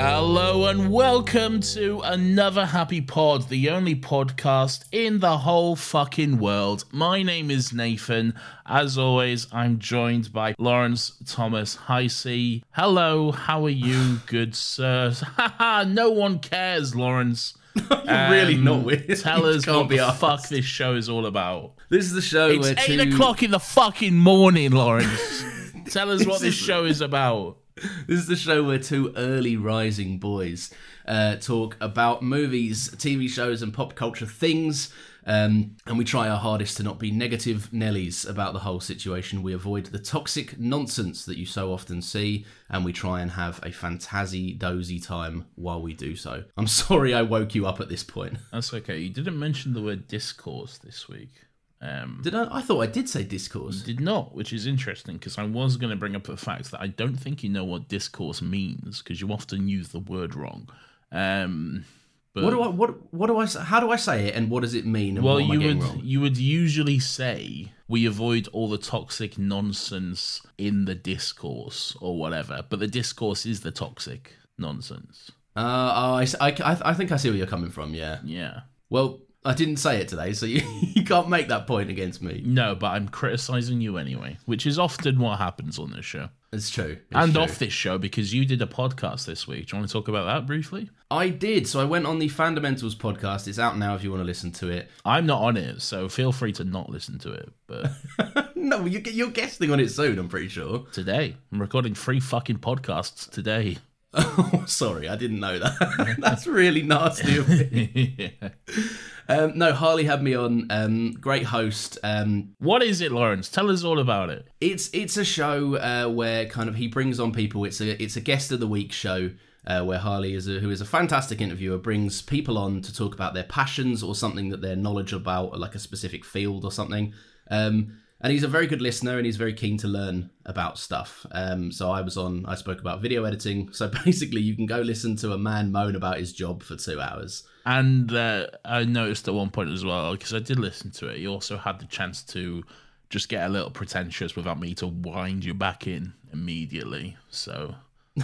Hello and welcome to another Happy Pod, the only podcast in the whole fucking world. My name is Nathan. As always, I'm joined by Laurence Thomas. Hi, C. Hello, how are you, good sir? Haha, no one cares, Laurence. You're really Um, not with. Tell us what be the arsed. fuck this show is all about. This is the show It's where eight two, o'clock in the fucking morning, Laurence. Tell us what this is- show is about. This is the show where two early rising boys uh, talk about movies, TV shows, and pop culture things. Um, and we try our hardest to not be negative Nellies about the whole situation. We avoid the toxic nonsense that you so often see, and we try and have a fantasy dozy time while we do so. I'm sorry I woke you up at this point. That's okay. You didn't mention the word discourse this week. Um, Did I? I thought I did say discourse. did not, which is interesting because I was going to bring up the fact that I don't think you know what discourse means because you often use the word wrong. Um, but What do I? What? What do I? How do I say it? And what does it mean? Well, I you would wrong? you would usually say we avoid all the toxic nonsense in the discourse or whatever, but the discourse is the toxic nonsense. Uh, oh, I think I see where you're coming from. Yeah. Yeah. Well, I didn't say it today, so you, you can't make that point against me. No, but I'm criticizing you anyway, which is often what happens on this show. It's true. It's and true. off this show because you did a podcast this week. Do you want to talk about that briefly? I did. So I went on the Fundamentals podcast. It's out now if you want to listen to it. I'm not on it, so feel free to not listen to it. But no, you, you're guesting on it soon. I'm pretty sure. today, I'm recording three fucking podcasts today. Oh, sorry, I didn't know that. That's really nasty of me. Um, no, Harley had me on. Um, great host. Um, what is it, Laurence? Tell us all about it. It's it's a show uh, where kind of he brings on people. It's a it's a guest of the week show uh, where Harley is a, who is a fantastic interviewer brings people on to talk about their passions or something that they're knowledgeable about, like a specific field or something. Um, and he's a very good listener and he's very keen to learn about stuff. Um, so I was on. I spoke about video editing. So basically, you can go listen to a man moan about his job for two hours. And uh, I noticed at one point as well, because I did listen to it, you also had the chance to just get a little pretentious without me to wind you back in immediately. So,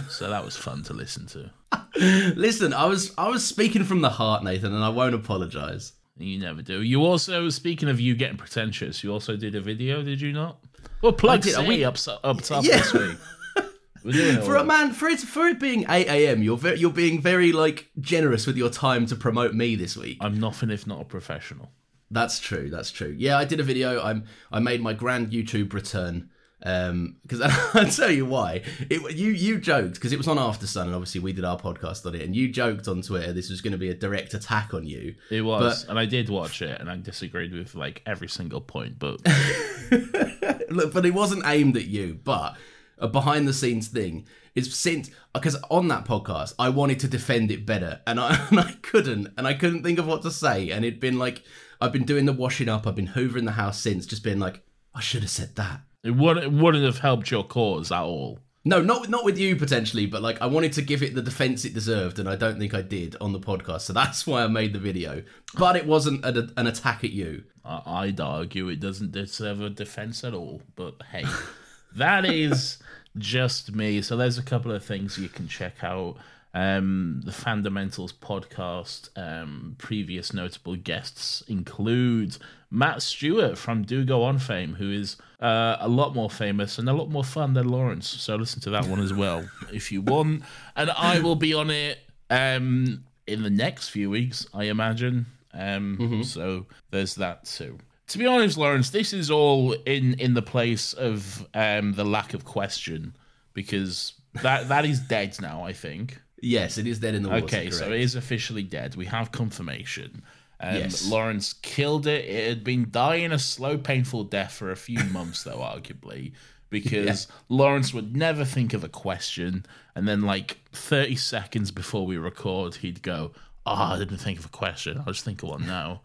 so that was fun to listen to. Listen, I was I was speaking from the heart, Nathan, and I won't apologise. You never do. You also, speaking of you getting pretentious, you also did a video, did you not? Well, plug did. Are we- up, up top Yeah. this week. We're doing it For a man, for it for it being eight a.m., you're very, you're being very like generous with your time to promote me this week. I'm nothing if not a professional. That's true. That's true. Yeah, I did a video. I'm I made my grand YouTube return Um, because I'll tell you why. It, you you joked because it was on Aftersun, and obviously we did our podcast on it, and you joked on Twitter this was going to be a direct attack on you. It was, But- and I did watch it, and I disagreed with like every single point. But Look, but it wasn't aimed at you. But a behind the scenes thing is since because on that podcast I wanted to defend it better, and I and I couldn't, and I couldn't think of what to say, and it'd been like I've been doing the washing up, I've been hoovering the house since, just being like I should have said that. It wouldn't, it wouldn't have helped your cause at all. No, not not with you potentially, but like I wanted to give it the defense it deserved, and I don't think I did on the podcast. So that's why I made the video. But it wasn't a, an attack at you. I- I'd argue it doesn't deserve a defense at all. But hey, that is just me. So there's a couple of things you can check out. Um, the Fundamentals podcast. Um, previous notable guests include Matt Stewart from Do Go On fame, who is uh, a lot more famous and a lot more fun than Laurence. So listen to that one as well if you want. And I will be on it um, in the next few weeks, I imagine. Um, So there's that too. To be honest, Laurence, this is all in in the place of um, the lack of question because that that is dead now. I think. Yes, it is dead in the water. Okay, so it is officially dead. We have confirmation. Um, Yes. Laurence killed it. It had been dying a slow, painful death for a few months, though, arguably, because Laurence would never think of a question. And then, like 30 seconds before we record, he'd go, Oh, I didn't think of a question. I'll just think of one now.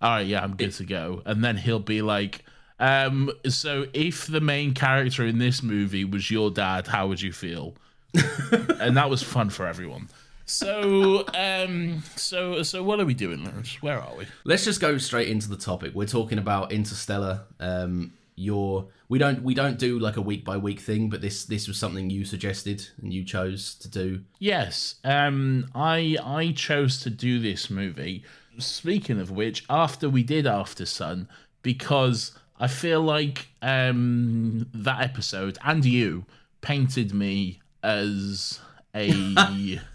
All right, yeah, I'm good to go. And then he'll be like, um, so if the main character in this movie was your dad, how would you feel? and that was fun for everyone. So, um, so, so, what are we doing, Laurence? Where are we? Let's just go straight into the topic. We're talking about Interstellar. Um, your we don't we don't do like a week by week thing, but this this was something you suggested and you chose to do. Yes, um, I I chose to do this movie. Speaking of which, after we did Aftersun, because I feel like um, that episode and you painted me as a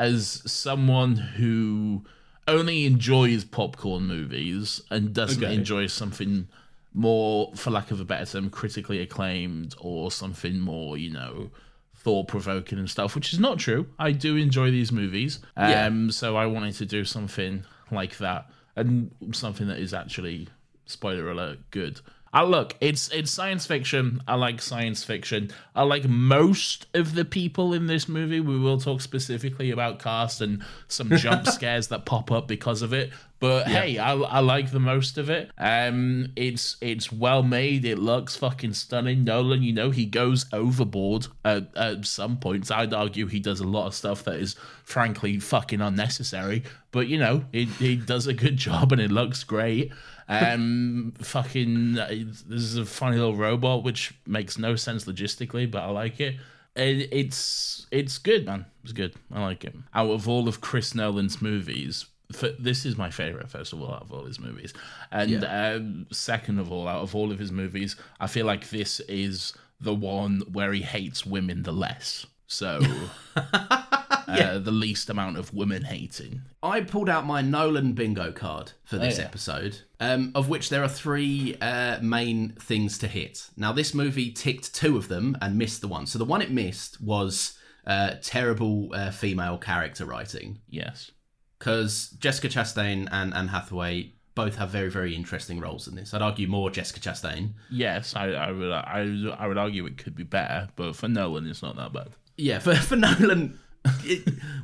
as someone who only enjoys popcorn movies and doesn't Okay. enjoy something more, for lack of a better term, critically acclaimed or something more, you know, thought provoking and stuff, which is not true. I do enjoy these movies. Yeah. Um, so I wanted to do something like that and something that is actually, spoiler alert, good. I look, it's it's science fiction. I like science fiction. I like most of the people in this movie. We will talk specifically about cast and some jump scares that pop up because of it. But hey, I, I like the most of it. Um, it's it's well made. It looks fucking stunning. Nolan, you know, he goes overboard at, at some points. I'd argue he does a lot of stuff that is frankly fucking unnecessary. But you know, he he does a good job and it looks great. Um, fucking, this is a funny little robot which makes no sense logistically, but I like it. It, it's it's good, man. It's good. I like it. Out of all of Chris Nolan's movies, for, this is my favorite. First of all, out of all his movies, and um, second of all, out of all of his movies, I feel like this is the one where he hates women the less. So, uh, the least amount of women hating. I pulled out my Nolan bingo card for this yeah. episode, um, of which there are three uh, main things to hit. Now, this movie ticked two of them and missed the one. So the one it missed was uh, terrible uh, female character writing. Yes. because Jessica Chastain and Anne Hathaway both have very, very interesting roles in this. I'd argue more Jessica Chastain. Yes, I, I would I, I would argue it could be better, but for Nolan, it's not that bad. Yeah, for, for Nolan,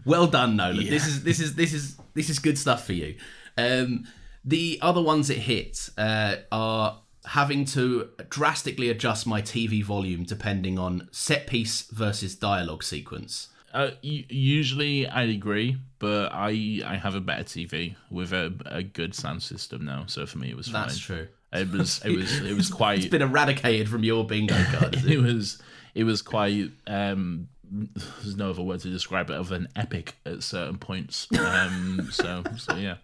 well done, Nolan. This is this is this is this is good stuff for you. Um, the other ones it hits uh, are having to drastically adjust my TV volume depending on set piece versus dialogue sequence. Uh, usually I agree, but I I have a better TV with a, a good sound system now, so for me it was fine. That's true. It was it was it was quite It's been eradicated from your bingo card. It? it was it was quite um there's no other word to describe it other than epic at certain points. Um so so yeah.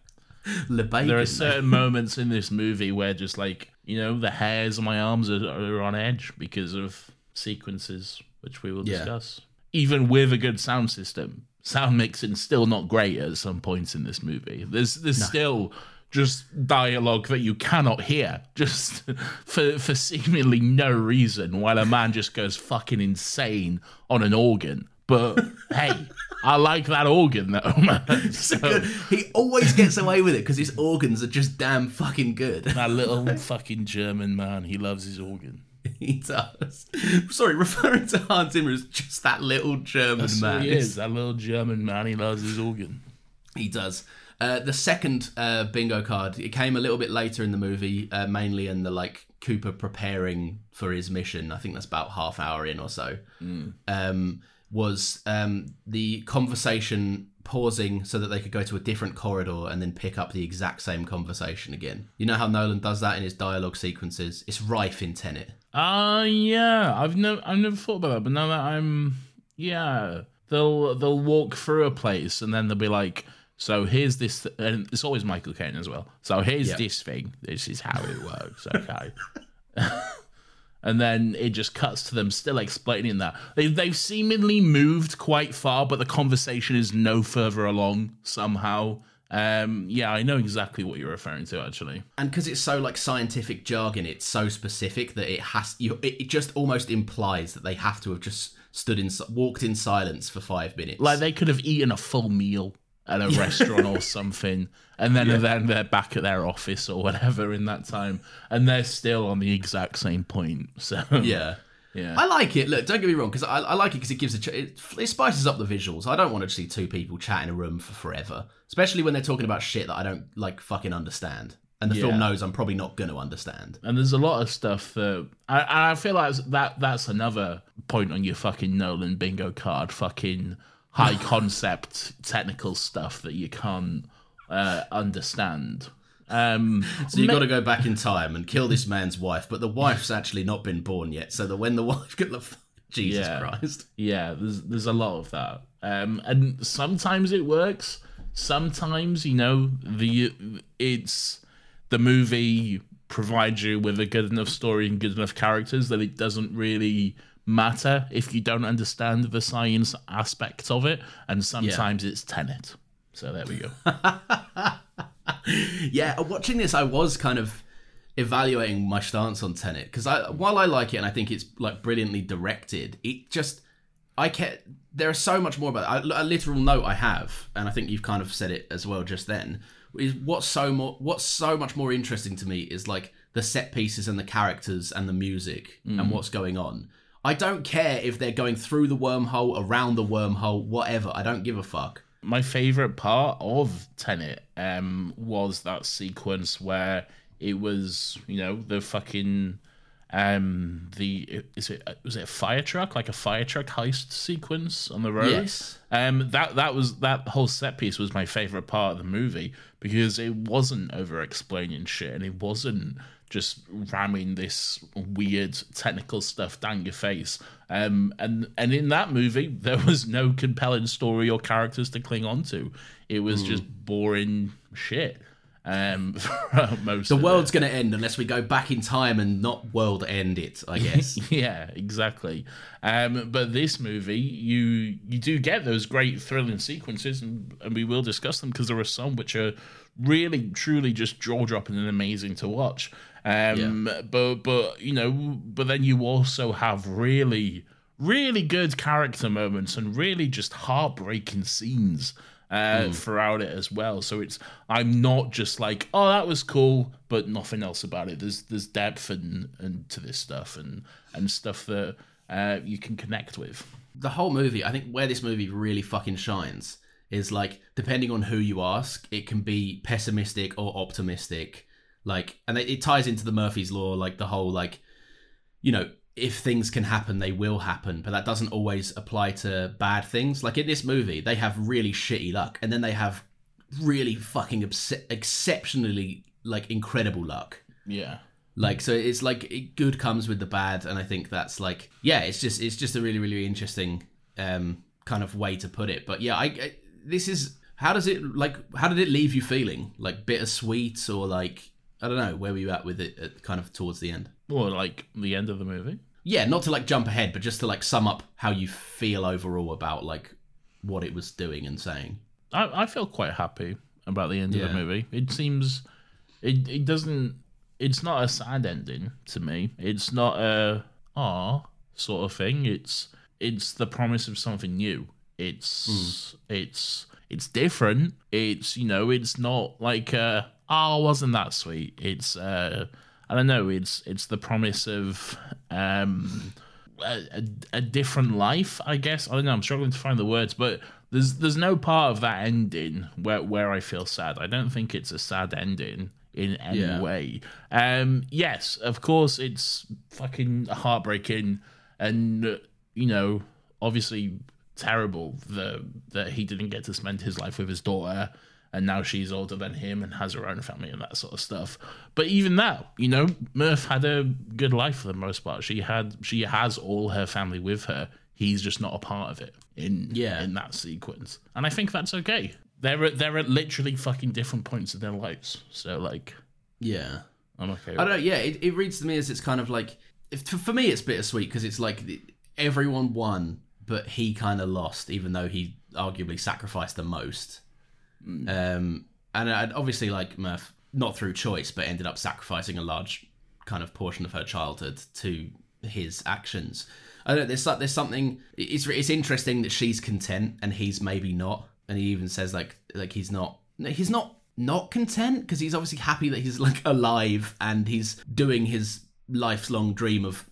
Bacon, There are certain moments in this movie where just like, you know, the hairs on my arms are, are on edge because of sequences which we will Yeah. discuss. Even with a good sound system, sound mixing still not great at some points in this movie. There's there's still just dialogue that you cannot hear, just for for seemingly no reason, while a man just goes fucking insane on an organ. But hey, I like that organ though, man. So, Good. He always gets away with it because his organs are just damn fucking good. that little fucking German man, he loves his organ. he does. Sorry, referring to Hans Zimmer as just that little German That's man. he is. That little German man, he loves his organ. He does. Uh, the second uh, bingo card, it came a little bit later in the movie, uh, mainly in the like Cooper preparing for his mission. I think that's about half hour in or so. Um, was um, the conversation pausing so that they could go to a different corridor and then pick up the exact same conversation again. You know how Nolan does that in his dialogue sequences? It's rife in Tenet. Uh yeah. I've never I've never thought about that, but now that I'm yeah. They'll they'll walk through a place and then they'll be like, so here's this th- and it's always Michael Caine as well. So here's Yeah. this thing. This is how it works, okay. and then it just cuts to them still explaining that. They they've seemingly moved quite far, but the conversation is no further along somehow. Um yeah, I know exactly what you're referring to actually. and because it's so like scientific jargon it's so specific that it has you it, it just almost implies that they have to have just stood in walked in silence for five minutes Like they could have eaten a full meal at a restaurant or something, and then and then they're back at their office or whatever in that time, and they're still on the exact same point. So yeah yeah, I like it. Look, don't get me wrong, because I, I like it because it gives a ch- it, it spices up the visuals. I don't want to see two people chat in a room for forever, especially when they're talking about shit that I don't like fucking understand, and the Yeah. film knows I'm probably not going to understand. and there's a lot of stuff that I, I feel like that that's another point on your fucking Nolan bingo card. Fucking high concept technical stuff that you can't uh, understand. Um, So you got to go back in time and kill this man's wife, but the wife's actually not been born yet. So that when the wife get the Jesus Yeah. Christ. Yeah, there's there's a lot of that, um, and sometimes it works. Sometimes you know the it's the movie provides you with a good enough story and good enough characters that it doesn't really matter if you don't understand the science aspect of it, and sometimes it's Tenet. So there we go. Yeah, watching this, I was kind of evaluating my stance on Tenet because I, while I like it and I think it's like brilliantly directed, it just I can't. There is so much more about it. A literal note I have, and I think you've kind of said it as well just then. Is what's so more what's so much more interesting to me is like the set pieces and the characters and the music and mm. what's going on. I don't care if they're going through the wormhole, around the wormhole, whatever. I don't give a fuck. my favorite part of Tenet um, was that sequence where it was, you know, the fucking um the is it was it a fire truck like a fire truck heist sequence on the road Yes. um that that was that whole set piece was my favorite part of the movie because it wasn't over explaining shit and it wasn't just ramming this weird technical stuff down your face um and and in that movie there was no compelling story or characters to cling on to it was just boring shit um most The world's going to end unless we go back in time and not world end it, I guess. yeah, exactly. Um, but this movie, you you do get those great thrilling sequences, and, and we will discuss them because there are some which are really, truly just jaw dropping and amazing to watch. Um, But but you know, but then you also have really, really good character moments and really just heartbreaking scenes. Uh, throughout it as well, so it's I'm not just like oh that was cool, but nothing else about it. There's there's depth and, and to this stuff and and stuff that uh, you can connect with. the whole movie, I think where this movie really fucking shines is like depending on who you ask, it can be pessimistic or optimistic. Like, and it, it ties into the Murphy's law, like the whole like, you know, if things can happen, they will happen, but that doesn't always apply to bad things. Like in this movie, they have really shitty luck, and then they have really fucking obs- exceptionally like incredible luck. Yeah, Like so, it's like it, good comes with the bad, and I think that's like yeah, it's just it's just a really really interesting um kind of way to put it. But yeah, I, I this is how does it like how did it leave you feeling like bittersweet or like I don't know where were you at with it at kind of towards the end? or like the end of the movie. Yeah, not to like jump ahead, but just to like sum up how you feel overall about like what it was doing and saying. I, I feel quite happy about the end of the movie. It seems it it doesn't. It's not a sad ending to me. It's not a ah sort of thing. It's it's the promise of something new. It's it's it's different. It's you know it's not like uh oh wasn't that sweet. It's uh I don't know. It's it's the promise of um a, a, different life. I guess I don't know. I'm struggling to find the words, but there's there's no part of that ending where where I feel sad. I don't think it's a sad ending in any Yeah. way. Um, yes, of course, it's fucking heartbreaking, and you know, obviously terrible that that he didn't get to spend his life with his daughter, and now she's older than him and has her own family and that sort of stuff. But even that, you know, Murph had a good life for the most part. She had she has all her family with her. He's just not a part of it in Yeah. in that sequence, and I think that's okay. They're at, they're at literally fucking different points in their lives. So like, Yeah. I'm okay. I don't know. Yeah, it, it reads to me as it's kind of like if, for me it's bittersweet because it's like everyone won, but he kind of lost, even though he arguably sacrificed the most. Um, and I'd obviously like Murph, not through choice, but ended up sacrificing a large kind of portion of her childhood to his actions. I don't. know, There's like there's something. It's it's interesting that she's content and he's maybe not. And he even says like like he's not. He's not not content because he's obviously happy that he's like alive and he's doing his lifelong dream of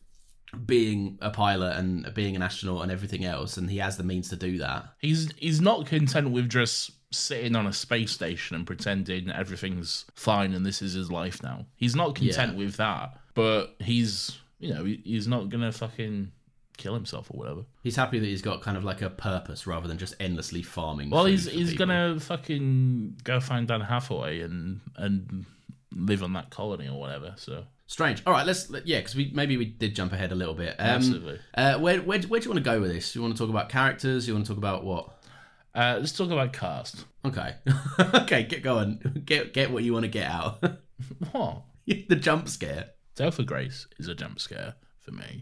being a pilot and being an astronaut and everything else and he has the means to do that He's he's not content with just sitting on a space station and pretending everything's fine and this is his life now. He's not content with that, but he's you know he's not gonna fucking kill himself or whatever. he's happy that he's got kind of like a purpose rather than just endlessly farming Well, he's he's people. gonna fucking go find Anne Hathaway and and live on that colony or whatever. So strange all right let's yeah because we maybe we did jump ahead a little bit um, Absolutely. uh, where, where, where do you want to go with this Do you want to talk about characters Do you want to talk about what uh, let's talk about cast. okay okay get going get get what you want to get out What? the jump scare Topher Grace is a jump scare for me.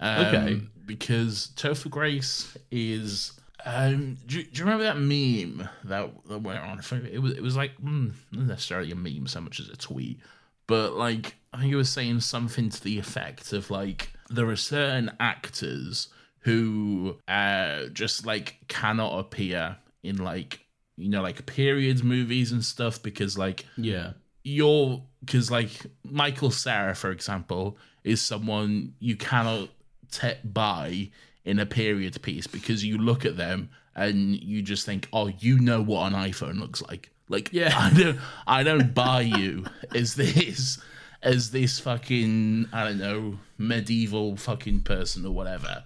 Um, Okay. Because Topher Grace is. Um, do, you- do you remember that meme that, that went on? It was it was like mm, not necessarily a meme so much as a tweet, but like I think it was saying something to the effect of like there are certain actors who uh just like cannot appear in like you know like periods movies and stuff because like yeah you're because like Michael Cera, for example, is someone you cannot te- buy in a period piece because you look at them and you just think, oh, you know what an iPhone looks like. Like, Yeah. I don't, I don't buy you as this, as this fucking, I don't know, medieval fucking person or whatever.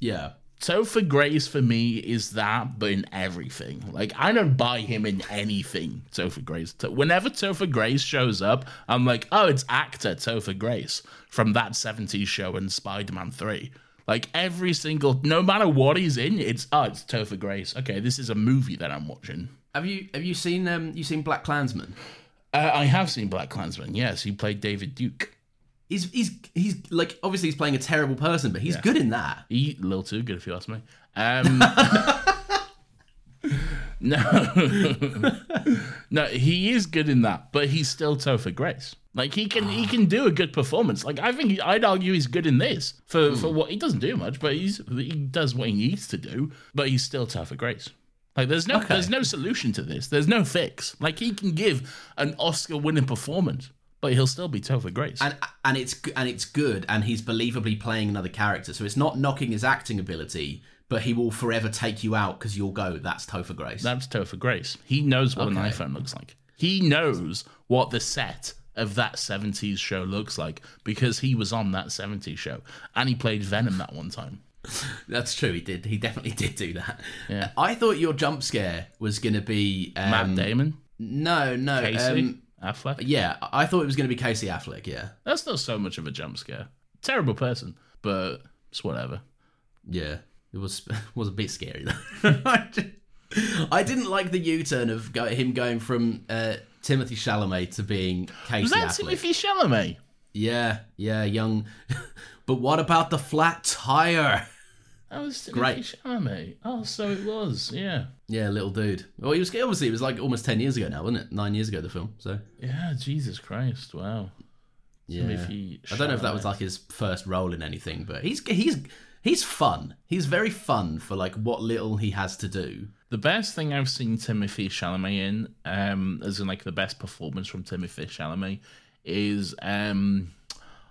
Yeah Topher Grace for me is that, but in everything. Like I don't buy him in anything. Topher Grace. Whenever Topher Grace shows up, I'm like, oh, it's actor Topher Grace from that '70s show and Spider-Man Three. Like every single, no matter what he's in, it's oh, it's Topher Grace. Okay, this is a movie that I'm watching. have you have you seen um you seen Black Klansman Uh, I have seen Black Klansman. Yes, he played David Duke. He's he's he's like obviously he's playing a terrible person but he's good in that He a little too good if you ask me. Um, no, no, he is good in that, but he's still Topher Grace. Like he can he can do a good performance. Like I think he, I'd argue he's good in this for for what he doesn't do much, but he's he does what he needs to do. But he's still Topher Grace. Like there's no there's no solution to this. There's no fix. Like he can give an Oscar winning performance, but he'll still be Topher Grace. and and it's and it's good and he's believably playing another character so it's not knocking his acting ability but he will forever take you out because you'll go that's Topher Grace That's Topher Grace. He knows what an iPhone looks like. He knows what the set of that 70s show looks like because he was on that 70s show and he played Venom that one time. that's true he did he definitely did do that Yeah. I thought your jump scare was gonna be um, Matt Damon, no no Casey, um, Affleck. yeah I thought it was gonna be Casey Affleck yeah That's not so much of a jump scare. Terrible person, but it's whatever. Yeah, it was was a bit scary though. I I didn't like the U-turn of go, him going from uh, Timothée Chalamet to being Casey Was that Affleck. Timothée Chalamet? Yeah, yeah, young. but what about the flat tire? That was Great. Chalamet. Oh, so it was. Yeah. Yeah, little dude. Well, he was obviously it was like almost ten years ago now, wasn't it? Nine years ago the film. So Yeah. Jesus Christ. Wow. yeah, I don't know if that was like his first role in anything, but he's he's he's fun. He's very fun for like what little he has to do. The best thing I've seen Timothée Chalamet in, um, as in like the best performance from Timothée Chalamet, is um,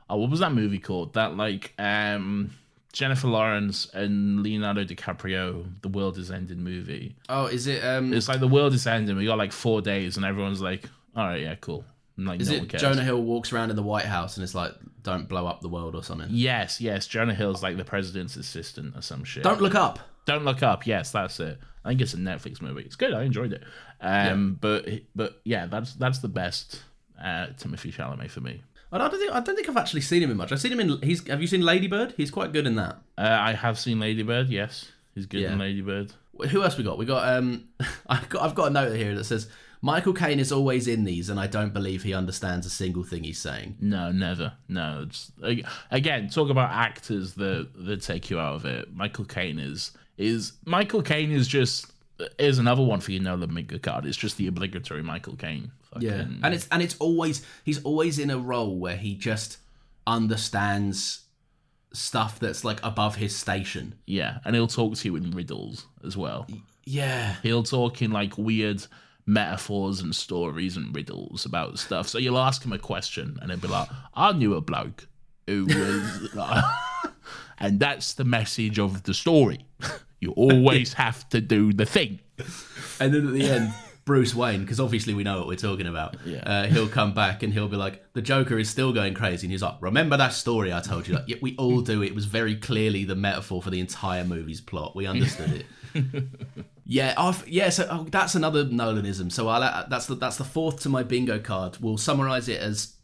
oh, what was that movie called? That like um, Jennifer Lawrence and Leonardo DiCaprio, The World Is Ending movie. Oh, is it? Um, It's like the world is ending. We got like four days, and everyone's like, "All right, yeah, cool." And, like, is no one it cares. Jonah Hill walks around in the White House and it's like, "Don't blow up the world" or something? Yes, yes. Jonah Hill's like the president's assistant or some shit. Don't look up. Don't look up. Yes, that's it. I think it's a Netflix movie. It's good. I enjoyed it. Um, but but yeah, that's that's the best uh, Timothée Chalamet for me. I don't think I don't think I've actually seen him in much. I've seen him in. He's. Have you seen Ladybird? He's quite good in that. Uh, I have seen Ladybird. Yes, he's good in Yeah. Ladybird. Who else we got? We got. Um, I've got. I've got a note here that says Michael Caine is always in these, and I don't believe he understands a single thing he's saying. No, never. No. Again, talk about actors that that take you out of it. Michael Caine is is Michael Caine is just is another one for you know the Minka card. It's just the obligatory Michael Caine. Fucking- and it's and it's always he's always in a role where he just understands stuff that's like above his station. yeah, and he'll talk to you in riddles as well. Yeah. He'll talk in like weird metaphors and stories and riddles about stuff. So you'll ask him a question and he'll be like, I knew a bloke who was. and that's the message of the story. You always have to do the thing. And then at the end, Bruce Wayne, because obviously we know what we're talking about. Yeah. Uh, he'll come back and he'll be like, "The Joker is still going crazy," and he's like, "Remember that story I told you?" Like, yeah, we all do. It was very clearly the metaphor for the entire movie's plot. We understood it. yeah, I've, yeah. So oh, that's another Nolanism. So I'll, uh, that's the that's the fourth to my bingo card. We'll summarize it as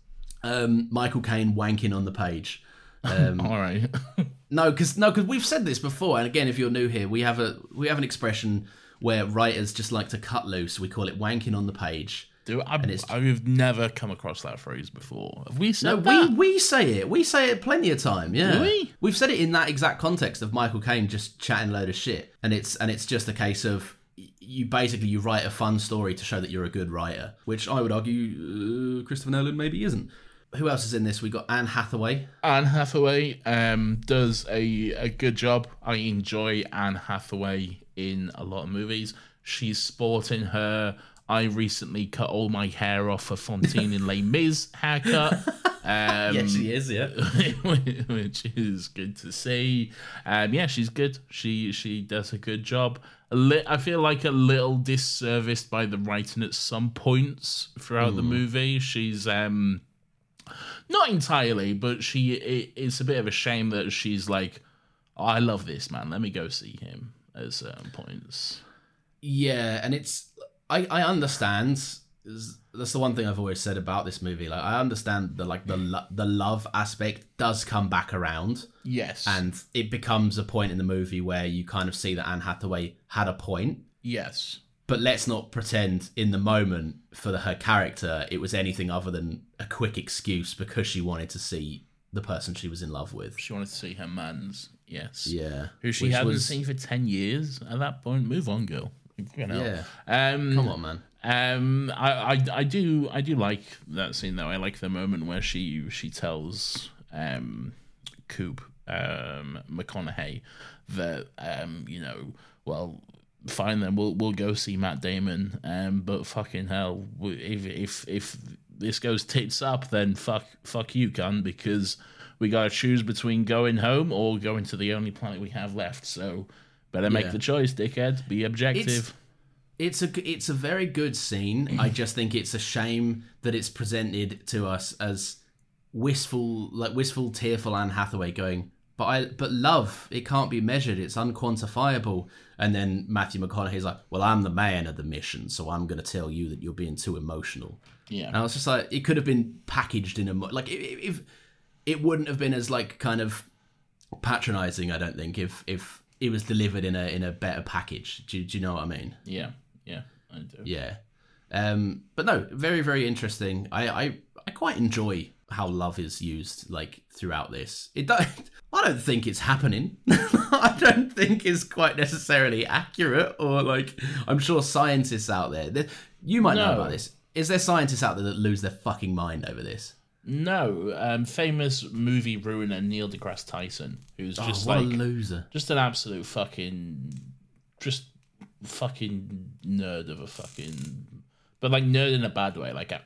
um, Michael Caine wanking on the page. Um, All right. no, because no, because we've said this before, and again, if you're new here, we have a we have an expression where writers just like to cut loose. We call it wanking on the page. Dude, I, it's- I've never come across that phrase before. Have we said No, that? we we say it. We say it plenty of time. Yeah, Do we? We've said it in that exact context of Michael Caine just chatting a load of shit, and it's and it's just a case of you basically you write a fun story to show that you're a good writer, which I would argue uh, Christopher Nolan maybe isn't. Who else is in this? We got Anne Hathaway. Anne Hathaway um, does a, a good job. I enjoy Anne Hathaway in a lot of movies. She's sporting her I recently cut all my hair off for Fantine and Les Mis haircut. Um, yes, she is. Yeah. which is good to see. Um, yeah, she's good. She she does a good job. A li- I feel like a little disserviced by the writing at some points throughout the movie. She's um not entirely, but she it, it's a bit of a shame that she's like, oh, I love this man. Let me go see him at certain points. Yeah, and it's I I understand. That's the one thing I've always said about this movie. Like I understand the like the lo- the love aspect does come back around, Yes, and it becomes a point in the movie where you kind of see that Anne Hathaway had a point. yes, But let's not pretend in the moment for the, her character it was anything other than a quick excuse because she wanted to see the person she was in love with. she wanted to see her man's. Yes, Yeah, who she Which hadn't was- seen for ten years. At that point, move on, girl. You know. Yeah, Um, come on, man. Um, I, I, I do, I do like that scene though. I like the moment where she, she tells, um, Coop, um, McConaughey that, um, you know, well, fine then, we'll, we'll go see Matt Damon. Um, but fucking hell, if, if, if this goes tits up, then fuck, fuck you, cunt, because we gotta choose between going home or going to the only planet we have left. So better make Yeah. the choice, dickhead. Be objective. It's a it's a very good scene. I just think it's a shame that it's presented to us as wistful, like wistful, tearful Anne Hathaway going, but I but love it can't be measured. It's unquantifiable. And then Matthew McConaughey's like, well, I'm the man of the mission, so I'm going to tell you that you're being too emotional. yeah. And I was just like, it could have been packaged in a mo- like if, if it wouldn't have been as like kind of patronizing. I don't think if if it was delivered in a in a better package. Do, do you know what I mean? Yeah, yeah, I do. Yeah. Um, but no, very very interesting. I, I I quite enjoy how love is used like throughout this. It don't, I don't think it's happening. I don't think it's quite necessarily accurate or like I'm sure scientists out there. there- You might know about this. Is there scientists out there that lose their fucking mind over this? No, um, famous movie ruiner Neil deGrasse Tyson, who's just oh, what like a loser. just an absolute fucking, just fucking nerd of a fucking, but like nerd in a bad way. Like, uh,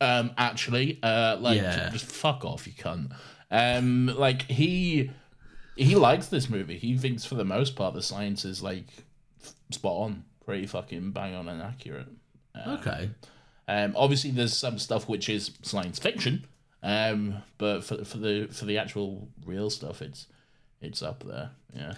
um, actually, uh, like Yeah. just fuck off, you cunt. Um, like he he likes this movie. He thinks for the most part the science is like spot on, pretty fucking bang on and accurate. Okay. Um, obviously, there's some stuff which is science fiction, um, but for for the for the actual real stuff, it's it's up there. Yeah.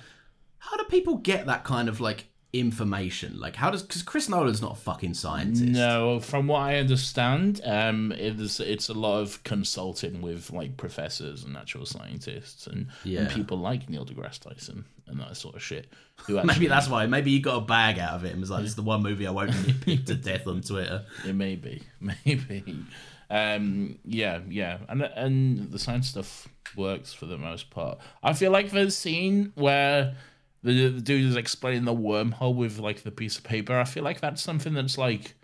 How do people get that kind of like information? Like, how does because Chris Nolan's not a fucking scientist. No, from what I understand, um, it's it's a lot of consulting with like professors and actual scientists and, Yeah. and people like Neil deGrasse Tyson and that sort of shit. Who actually, Maybe that's why. Maybe he got a bag out of it and was like, "This is the one movie I won't nitpick to death on Twitter." It may be, maybe. Um, yeah, yeah, and and the science stuff works for the most part. I feel like the scene where the, the dude is explaining the wormhole with like the piece of paper. I feel like that's something that's like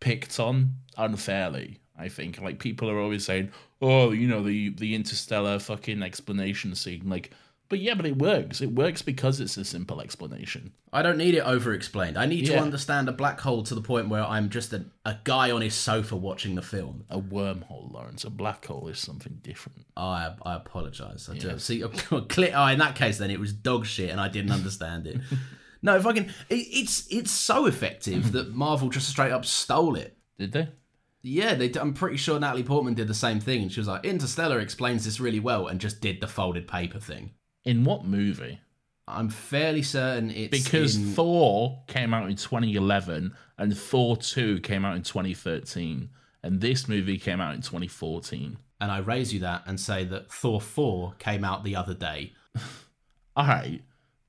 picked on unfairly. I think like people are always saying, "Oh, you know the the interstellar fucking explanation scene." Like, but yeah, but it works. It works because it's a simple explanation. I don't need it over explained. I need to understand a black hole to the point where I'm just a, a guy on his sofa watching the film. A wormhole, Laurence. A black hole is something different. I I apologize. I do. See, clear. Oh, in that case, then it was dog shit, and I didn't understand it. no, if fucking, it, it's it's so effective that Marvel just straight up stole it. Did they? Yeah, they. I'm pretty sure Natalie Portman did the same thing, and she was like, "Interstellar explains this really well," and just did the folded paper thing. In what movie? I'm fairly certain it's Because in- Thor came out in 2011 and Thor 2 came out in 2013 and this movie came out in 2014. and I raise you that and say that Thor 4 came out the other day. All right,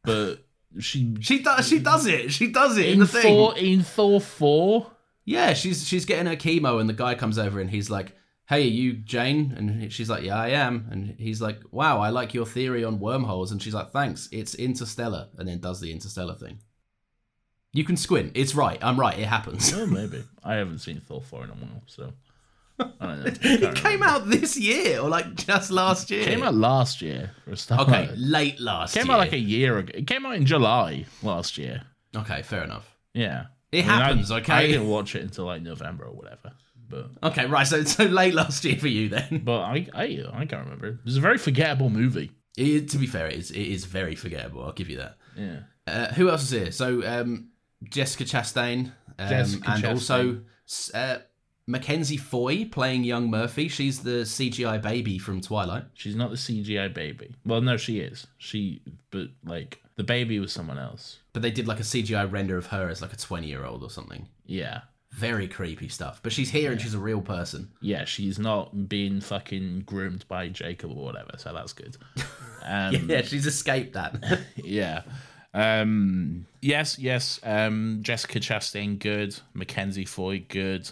but she She does. She does it. She does it in, in the thing. Thor in Thor 4 Yeah, she's she's getting her chemo, and the guy comes over and he's like, "Hey, are you Jane?" And she's like, "Yeah, I am." And he's like, "Wow, I like your theory on wormholes." And she's like, "Thanks, it's interstellar," and then does the interstellar thing. You can squint. It's right. I'm right. It happens. Oh, maybe. I haven't seen Thor 4 in a while, so know. It came out this year, or like just last year. It came out last year for a start. Okay, late last. Year. It came year. out like a year ago. It came out in July last year. Okay, fair enough. Yeah. It I mean, I- happens, okay? I didn't watch it until like November or whatever. But Okay, right. So so late last year for you then. but I I, I can't remember. It was a very forgettable movie. It, to be fair, it is, it is very forgettable. I'll give you that. Yeah. Uh, who else is here? So um, Jessica Chastain, um, Jessica and Chastain. also uh, Mackenzie Foy playing young Murphy. She's the CGI baby from Twilight. She's not the CGI baby. Well, no, she is. She, but like the baby was someone else. But they did like a CGI render of her as like a twenty-year-old or something. Yeah, Very creepy stuff. But she's here and she's a real person. yeah. She's not being fucking groomed by Jacob or whatever. So that's good. Um, Yeah, she's escaped that. yeah. Um, yes, yes. Um, Jessica Chastain, good. Mackenzie Foy, good.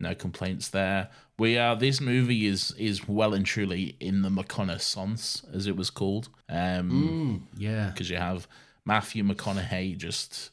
No complaints there. We are. This movie is is well and truly in the McConaissance, as it was called. Um, yeah. because you have Matthew McConaughey just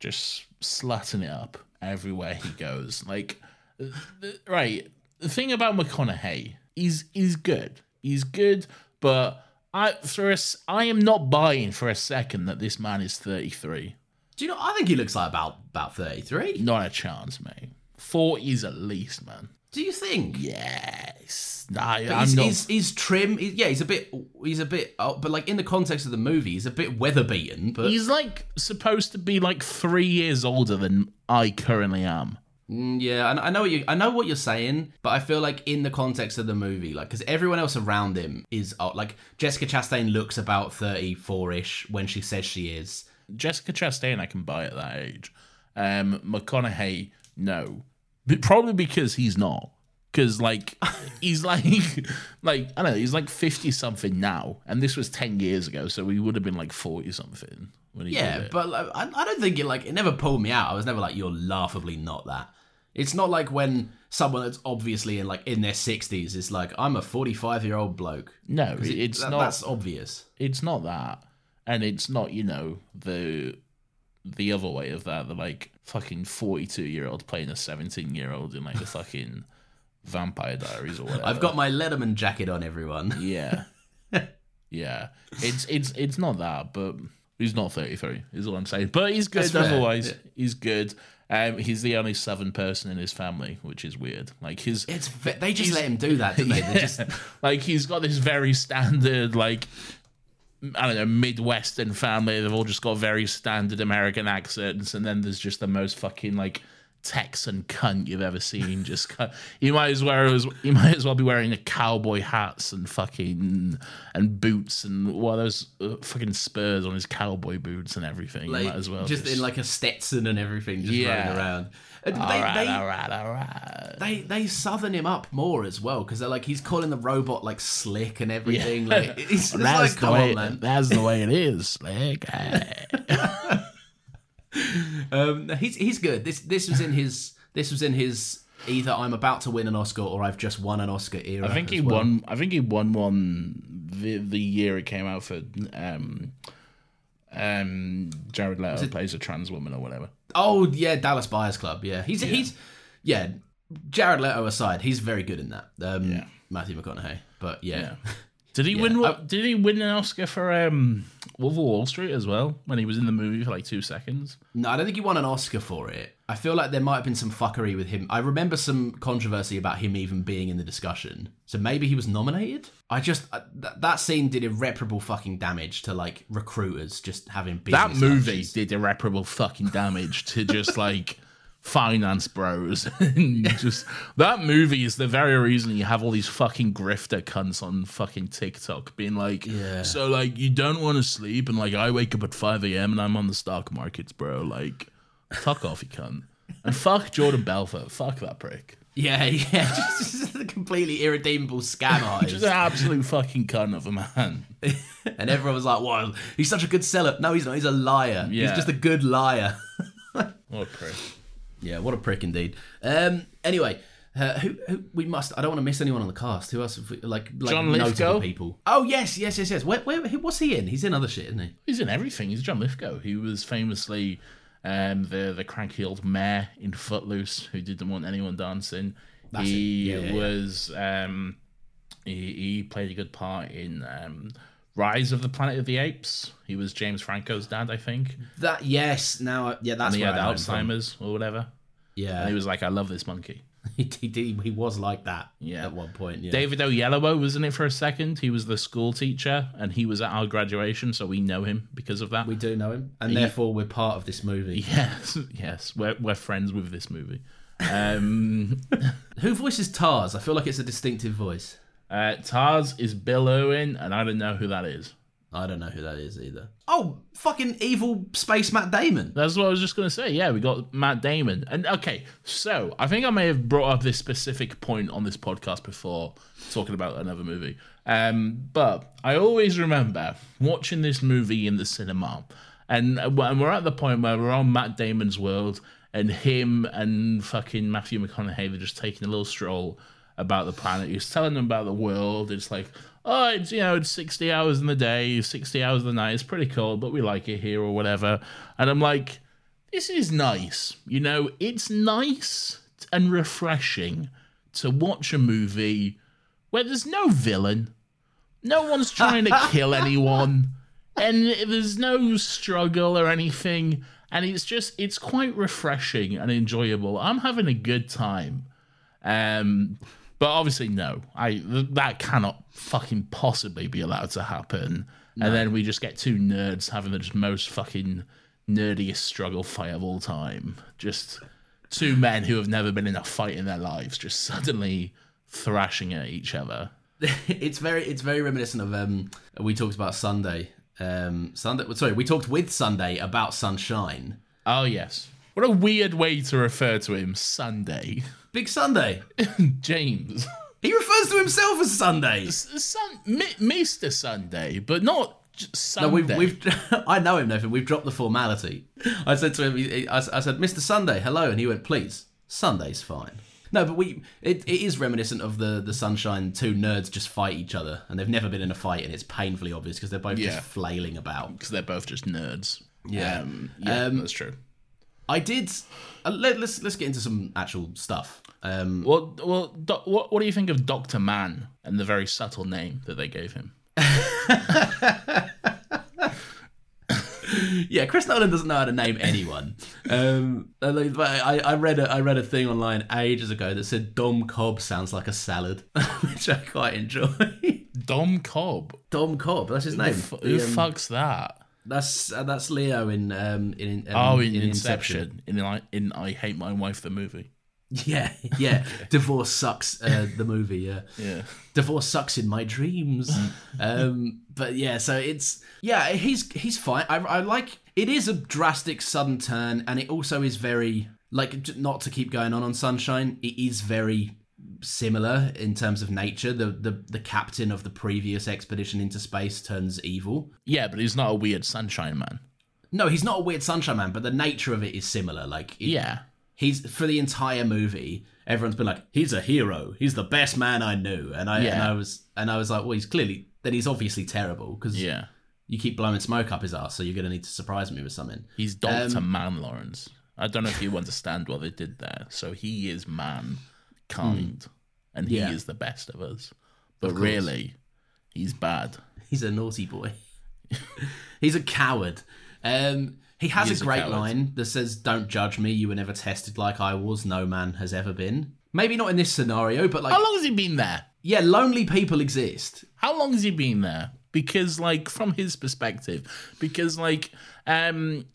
just slutting it up everywhere he goes. Like, th- right, the thing about McConaughey, he's he's good. He's good, but I for a I am not buying for a second that this man is thirty three. Do you know? I think he looks like about about thirty-three. Not a chance, mate. Forties at least, man. Do you think? Yes, I, But I'm he's, not. he's, he's trim. Yeah, he's a bit. He's a bit. Oh, but like in the context of the movie, he's a bit weather beaten. But He's like supposed to be like three years older than I currently am. Mm, yeah, I, I know what you. I know what you're saying, but I feel like in the context of the movie, like because everyone else around him is uh, like Jessica Chastain looks about thirty-four ish when she says she is. Jessica Chastain, I can buy at that age. Um, McConaughey, no, probably because he's not. Because like he's like like I don't know, he's like fifty something now, and this was ten years ago, so he would have been like forty something when he Yeah, but like, I, I don't think it like it never pulled me out. I was never like you're laughably not that. It's not like when someone that's obviously in like in their sixties is like, I'm a forty five year old bloke. No, it- it's that- not. That's obvious. it's not that, and it's not you know the the other way of that. The like fucking forty two year old playing a seventeen year old in like the fucking Vampire Diaries or whatever. I've got my Letterman jacket on, everyone. yeah, yeah. It's it's it's not that, but he's not thirty three. Is all I'm saying. But he's good That's otherwise. yeah. He's good. Um, he's the only southern person in his family, which is weird. Like his It's they just let him do that, didn't they? They Yeah. just like he's got this very standard like I don't know Midwestern family. They've all just got very standard American accents, and then there's just the most fucking like Texan cunt you've ever seen. Just you might as well you might as well be wearing a cowboy hats and fucking and boots and what are those uh, fucking spurs on his cowboy boots and everything. you like, might as well just, in like a Stetson and everything, just Yeah. running around. And all they, right, they, all right, all right. they they southern him up more as well because they're like he's calling the robot like slick and everything. Like it's, it's like, the come way on, man. that's the way it is. Like, Um, he's he's good. This this was in his this was in his either I'm about to win an Oscar or I've just won an Oscar era. I think he well. won. I think he won one the the year it came out for um um Jared Leto plays a trans woman or whatever. Oh yeah, Dallas Buyers Club. Yeah, he's he's yeah. Jared Leto aside, he's very good in that. Um, Yeah. Matthew McConaughey. But yeah, Did he Yeah, win? I- did he win an Oscar for um Wolf of Wall Street as well when he was in the movie for like two seconds? no, I don't think he won an Oscar for it. I feel like there might have been some fuckery with him. I remember some controversy about him even being in the discussion. So maybe he was nominated. I just uh, th- that scene did irreparable fucking damage to like recruiters just having That movie lunches. did irreparable fucking damage to just like finance bros and just that movie is the very reason you have all these fucking grifter cunts on fucking TikTok being like Yeah. so like you don't want to sleep and like I wake up at 5 a.m. and I'm on the stock markets bro like fuck off you cunt and fuck Jordan Belfort fuck that prick Yeah, yeah, just, just a completely irredeemable scam artist. just an absolute fucking cunt of a man and everyone was like, "Wow, he's such a good seller." No, he's not. He's a liar. Yeah. He's just a good liar. what a prick yeah, what a prick indeed. Um, anyway, uh, who, who we must. I don't want to miss anyone on the cast. Who else? have we- Like, like John notable Lithgow? people. Oh yes, yes, yes, yes. Where, where, what's he in? He's in other shit, isn't he? He's in everything. He's John Lithgow. He was famously um, the the cranky old mayor in Footloose who didn't want anyone dancing. That's he. Yeah, yeah, yeah. was um, he, he played a good part in um, Rise of the Planet of the Apes. He was James Franco's dad, I think. That yes. Now, yeah, that's and he had I know from. Alzheimer's or whatever. Yeah, And he was like, "I love this monkey." he, he, did- he was like that. Yeah. at one point. Yeah. David Oyelowo was in it for a second. He was the school teacher, and he was at our graduation, so we know him because of that. we do know him, and therefore we're part of this movie. Yes, yes, we're we're friends with this movie. Um, Who voices Tars? I feel like it's a distinctive voice. Uh, Tars is Bill Irwin, and I don't know who that is. I don't know who that is either. Oh, fucking evil space Matt Damon. That's what I was just gonna say. Yeah, we got Matt Damon, and okay, so I think I may have brought up this specific point on this podcast before, talking about another movie. Um, but I always remember watching this movie in the cinema, and and we're at the point where we're on Matt Damon's world, and him and fucking Matthew McConaughey they're just taking a little stroll about the planet. He's telling them about the world. It's like, oh, it's you know, it's sixty hours in the day, sixty hours of the night. It's pretty cold, but we like it here or whatever. And I'm like, this is nice. You know, it's nice and refreshing to watch a movie where there's no villain, no one's trying to kill anyone, and there's no struggle or anything. And it's just, it's quite refreshing and enjoyable. I'm having a good time. Um, but obviously, no, I that cannot fucking possibly be allowed to happen. And then we just get two nerds having the just most fucking nerdiest struggle fight of all time. Just two men who have never been in a fight in their lives, just suddenly thrashing at each other. it's very it's very reminiscent of um we talked about Sunday. Um Sunday sorry, we talked with Sunday about Sunshine. Oh yes, what a weird way to refer to him, Sunday. Big Sunday. James, He refers to himself as Sunday. Sun, Mr. Sunday, but not just No, Sunday. we've, we've I know him, Nathan. We've dropped the formality. I said to him, I, I said, Mr. Sunday, hello. And he went, please, Sunday's fine. No, but we it, it is reminiscent of the the Sunshine. Two nerds just fight each other, and they've never been in a fight, and it's painfully obvious because they're both Yeah. just flailing about. because they're both just nerds. Yeah. um, yeah, Um, that's true. I did. Uh, let, let's let's get into some actual stuff. Um, Well, well, what what do you think of Doctor Man and the very subtle name that they gave him? yeah, Chris Nolan doesn't know how to name anyone. Um, uh, but I, I read a I read a thing online ages ago that said Dom Cobb sounds like a salad, which I quite enjoy. Dom Cobb. Dom Cobb, that's his name. F- who The, um, fucks that? That's uh, that's Leo in um in, um, Oh, in, Inception. In, I in I Hate My Wife the movie. Yeah, yeah. Divorce sucks. Uh, the movie. Yeah. Yeah. Divorce sucks in my dreams. um, but yeah, so it's yeah, he's he's fine. I, I like it is a drastic sudden turn, and it also is very like not to keep going on on Sunshine. It is very similar in terms of nature. The the the captain of the previous expedition into space turns evil. Yeah, but he's not a weird sunshine man. No, he's not a weird sunshine man, but the nature of it is similar. Like it- Yeah. he's for the entire movie everyone's been like he's a hero he's the best man i knew and i and i was and i was like well he's clearly then he's obviously terrible because Yeah. you keep blowing smoke up his ass so you're going to need to surprise me with something He's Doctor Um, Man Laurence. I don't know if you understand what they did there. So he is mankind, and he. Yeah. is the best of us. But course. really, he's bad. he's a naughty boy he's a coward um he has He a is a great line that says don't judge me you were never tested like i was no man has ever been maybe not in this scenario but like How long has he been there? yeah lonely people exist How long has he been there? Because, like, from his perspective, because, like, um,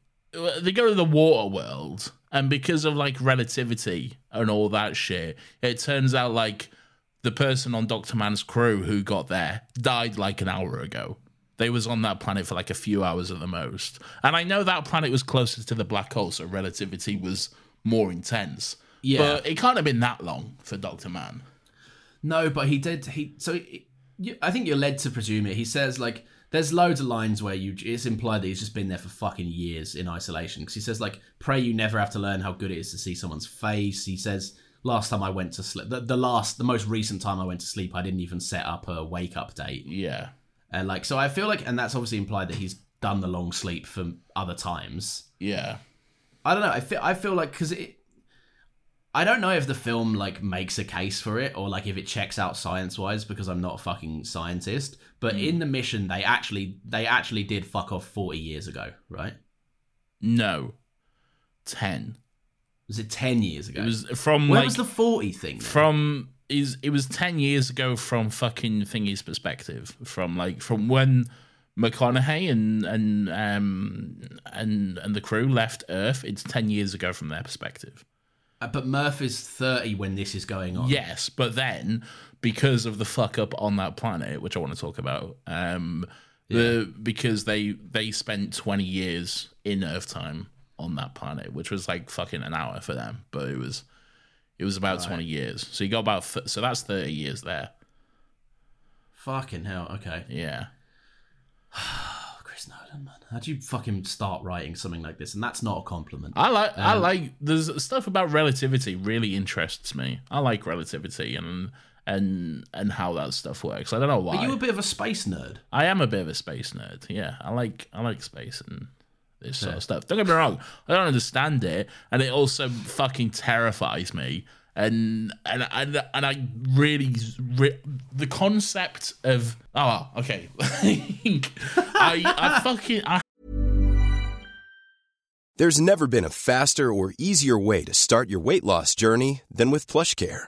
they go to the water world, and because of like relativity and all that shit, it turns out like the person on Doctor Man's crew who got there died like an hour ago. They was on that planet for like a few hours at the most, and I know that planet was closer to the black hole, so relativity was more intense. Yeah. but it can't have been that long for Doctor Man. No, but he did. He so you, I think you're led to presume it. He says like there's loads of lines where you it's implied that he's just been there for fucking years in isolation because he says like pray you never have to learn how good it is to see someone's face. He says last time I went to sleep, the, the last the most recent time I went to sleep, I didn't even set up a wake up date. Yeah, And like so, I feel like, and that's obviously implied that he's done the long sleep for other times. yeah. I don't know. I feel I feel like because it. I don't know if the film like makes a case for it or like if it checks out science wise because I'm not a fucking scientist. But in the mission, they actually they actually did fuck off 40 years ago, right? No, ten. Was it 10 years ago? It was from Where like was the 40 thing? Then? from is it was 10 years ago from fucking thingy's perspective from like from when mcconaughey and and um and and the crew left earth it's 10 years ago from their perspective Uh, but Murph is 30 when this is going on. yes but then because of the fuck up on that planet which i want to talk about um the because they they spent 20 years in earth time on that planet which was like fucking an hour for them but it was it was about 20 years so you got about th- so that's 30 years there Fucking hell. Okay. yeah Chris Nolan, man. How'd you fucking start writing something like this? And that's not a compliment. I like I Um, like there's stuff about relativity really interests me. I like relativity and and and how that stuff works. I don't know why. Are you a bit of a space nerd? I am a bit of a space nerd. Yeah, I like I like space and this sort of stuff. Don't get me wrong. I don't understand it, and it also fucking terrifies me. And and and, and I really re- the concept of oh okay I I fucking I There's never been a faster or easier way to start your weight loss journey than with PlushCare.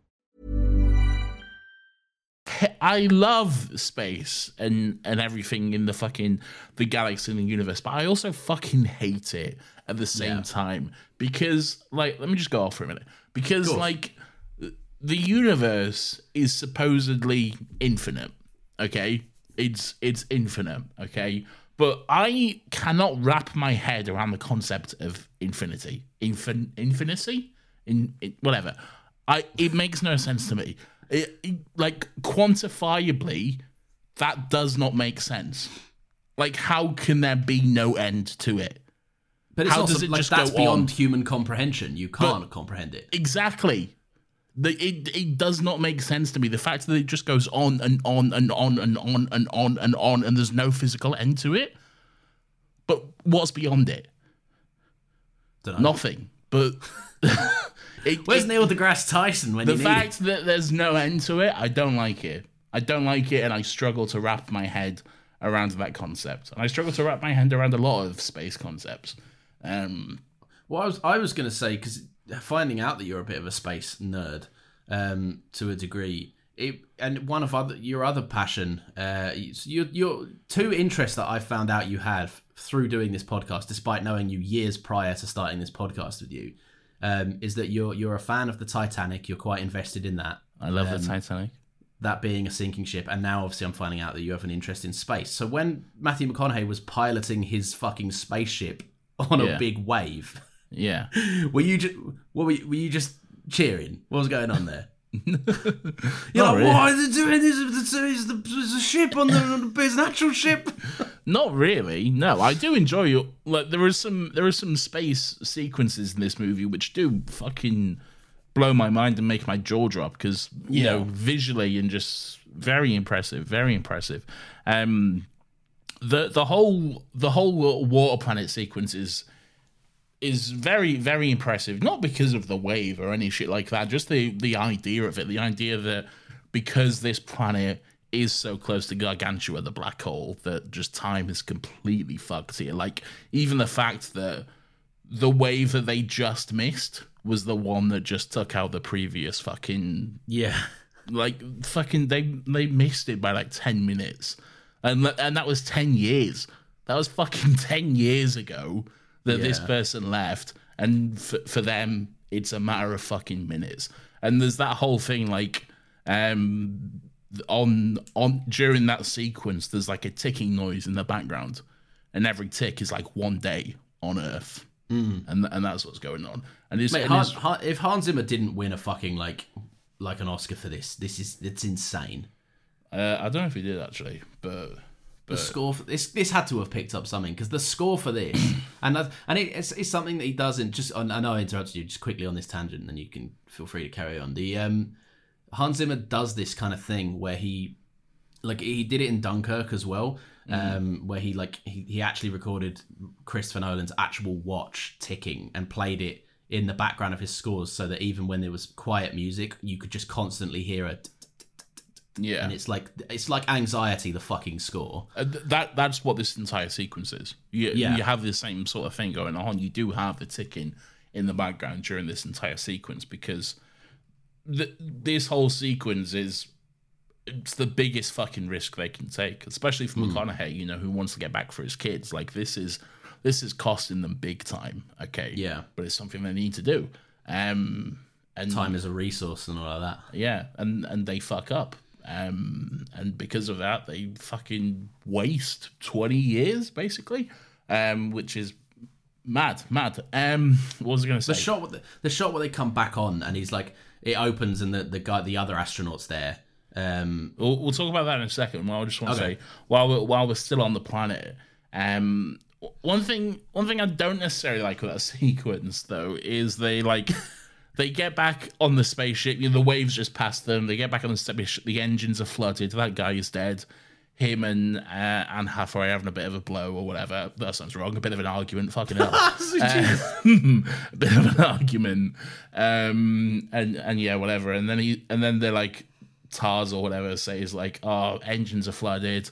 I love space and, and everything in the fucking the galaxy and the universe, but I also fucking hate it at the same Yeah. time because like let me just go off for a minute. Because Cool. like the universe is supposedly infinite okay? It's it's infinite okay? But i cannot wrap my head around the concept of infinity. Infin infinity? In, in whatever. I it makes no sense to me it, it- like quantifiably that does not make sense like how can there be no end to it But it's How also does it like just that's go beyond on? human comprehension. You can't comprehend it. Exactly. The, it it does not make sense to me. The fact that it just goes on and on and on and on and on and on, and there's no physical end to it. But what's beyond it? Nothing. But it, Where's it- Neil deGrasse Tyson when the you need fact him? that there's no end to it? I don't like it. I don't like it, and I struggle to wrap my head around that concept. And I struggle to wrap my head around a lot of space concepts. Um, Well, I was I was going to say because finding out that you're a bit of a space nerd um, to a degree, it and one of other your other passion, uh, your your two interests that I found out you had through doing this podcast, despite knowing you years prior to starting this podcast with you, um, is that you're you're a fan of the Titanic. You're quite invested in that. I love Um, the Titanic. that being a sinking ship, and now obviously I'm finding out that you have an interest in space. So when Matthew McConaughey was piloting his fucking spaceship on Yeah. a big wave, Yeah. were you just what were you, were you just cheering? What was going on there? You're Not like, really. why are they doing this? It's a, it's the- it's a ship on the it's an actual ship. Not really. No, I do enjoy it. Like there are some there are some space sequences in this movie which do fucking blow my mind and make my jaw drop because you know visually and just very impressive, very impressive. Um, the the whole the whole water planet sequence is is very very impressive. Not because of the wave or any shit like that just the the idea of it. The idea that because this planet is so close to gargantua the black hole that just time is completely fucked here like even the fact that the wave that they just missed was the one that just took out the previous fucking Yeah, like fucking they they missed it by like 10 minutes. And and that was 10 years. That was fucking 10 years ago that this person left and for, for them it's a matter of fucking minutes. And there's that whole thing like um on on during that sequence there's like a ticking noise in the background and every tick is like one day on earth. And and that's what's going on. And it's, Mate, and Han, it's- Han, if Hans Zimmer didn't win a fucking like like an Oscar for this, this is it's insane. uh, i don't know if he did actually but The score for this this had to have picked up something because the score for this and that, and it, it's, it's something that he doesn't just. I know I interrupted you just quickly on this tangent, and then you can feel free to carry on. The um, Hans Zimmer does this kind of thing where he like he did it in Dunkirk as well, um, where he like he, he actually recorded Christopher Nolan's actual watch ticking and played it in the background of his scores, so that even when there was quiet music, you could just constantly hear it. Yeah And it's like it's like anxiety, the fucking score. Uh, th- that that's what this entire sequence is. You, Yeah. you have the same sort of thing going on. You do have the ticking in the background during this entire sequence because th- this whole sequence is it's the biggest fucking risk they can take, especially for Hmm. McConaughey. You know, who wants to get back for his kids. Like this is this is costing them big time. Okay, Yeah. but it's something they need to do. Um, and Time is a resource and all of that. yeah, and and they fuck up. Um, and because of that, they fucking waste twenty years basically, um, which is mad, mad. Um, what was I gonna say? The shot, the, the shot where they come back on, and he's like, it opens, and the, the guy, the other astronauts there. Um, We'll, we'll talk about that in a second. Well, I just want to Okay. say while we're while we're still on the planet, um, one thing one thing I don't necessarily like with that sequence though is they like they get back on the spaceship. You know, the waves just past them. They get back on the spaceship. The engines are flooded. That guy is dead. Him and uh, Anne Hathaway having a bit of a blow or whatever. That sounds wrong. A bit of an argument. Fucking hell. Um, a bit of an argument. Um, and and yeah, whatever. And then he and then they're like TARS or whatever says like, "Oh, engines are flooded,"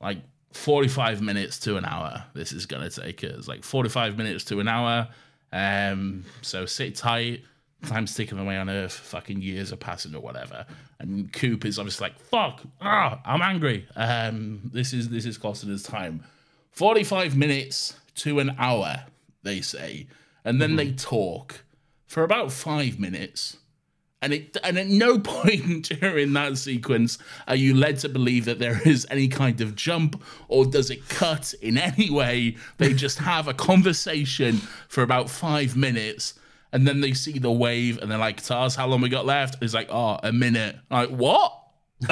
like 45 minutes to an hour. This is gonna take us like 45 minutes to an hour. Um, so sit tight. Time's ticking away on Earth. Fucking years are passing or whatever. And Coop is obviously like, "Fuck! Ah, I'm angry. Um, this is this is costing us time. 45 minutes to an hour, they say, and then they talk for about five minutes." And it and at no point during that sequence are you led to believe that there is any kind of jump or does it cut in any way. They just have a conversation for about five minutes and then they see the wave and they're like, Tars, how long we got left? It's like, oh, a minute. Like, what?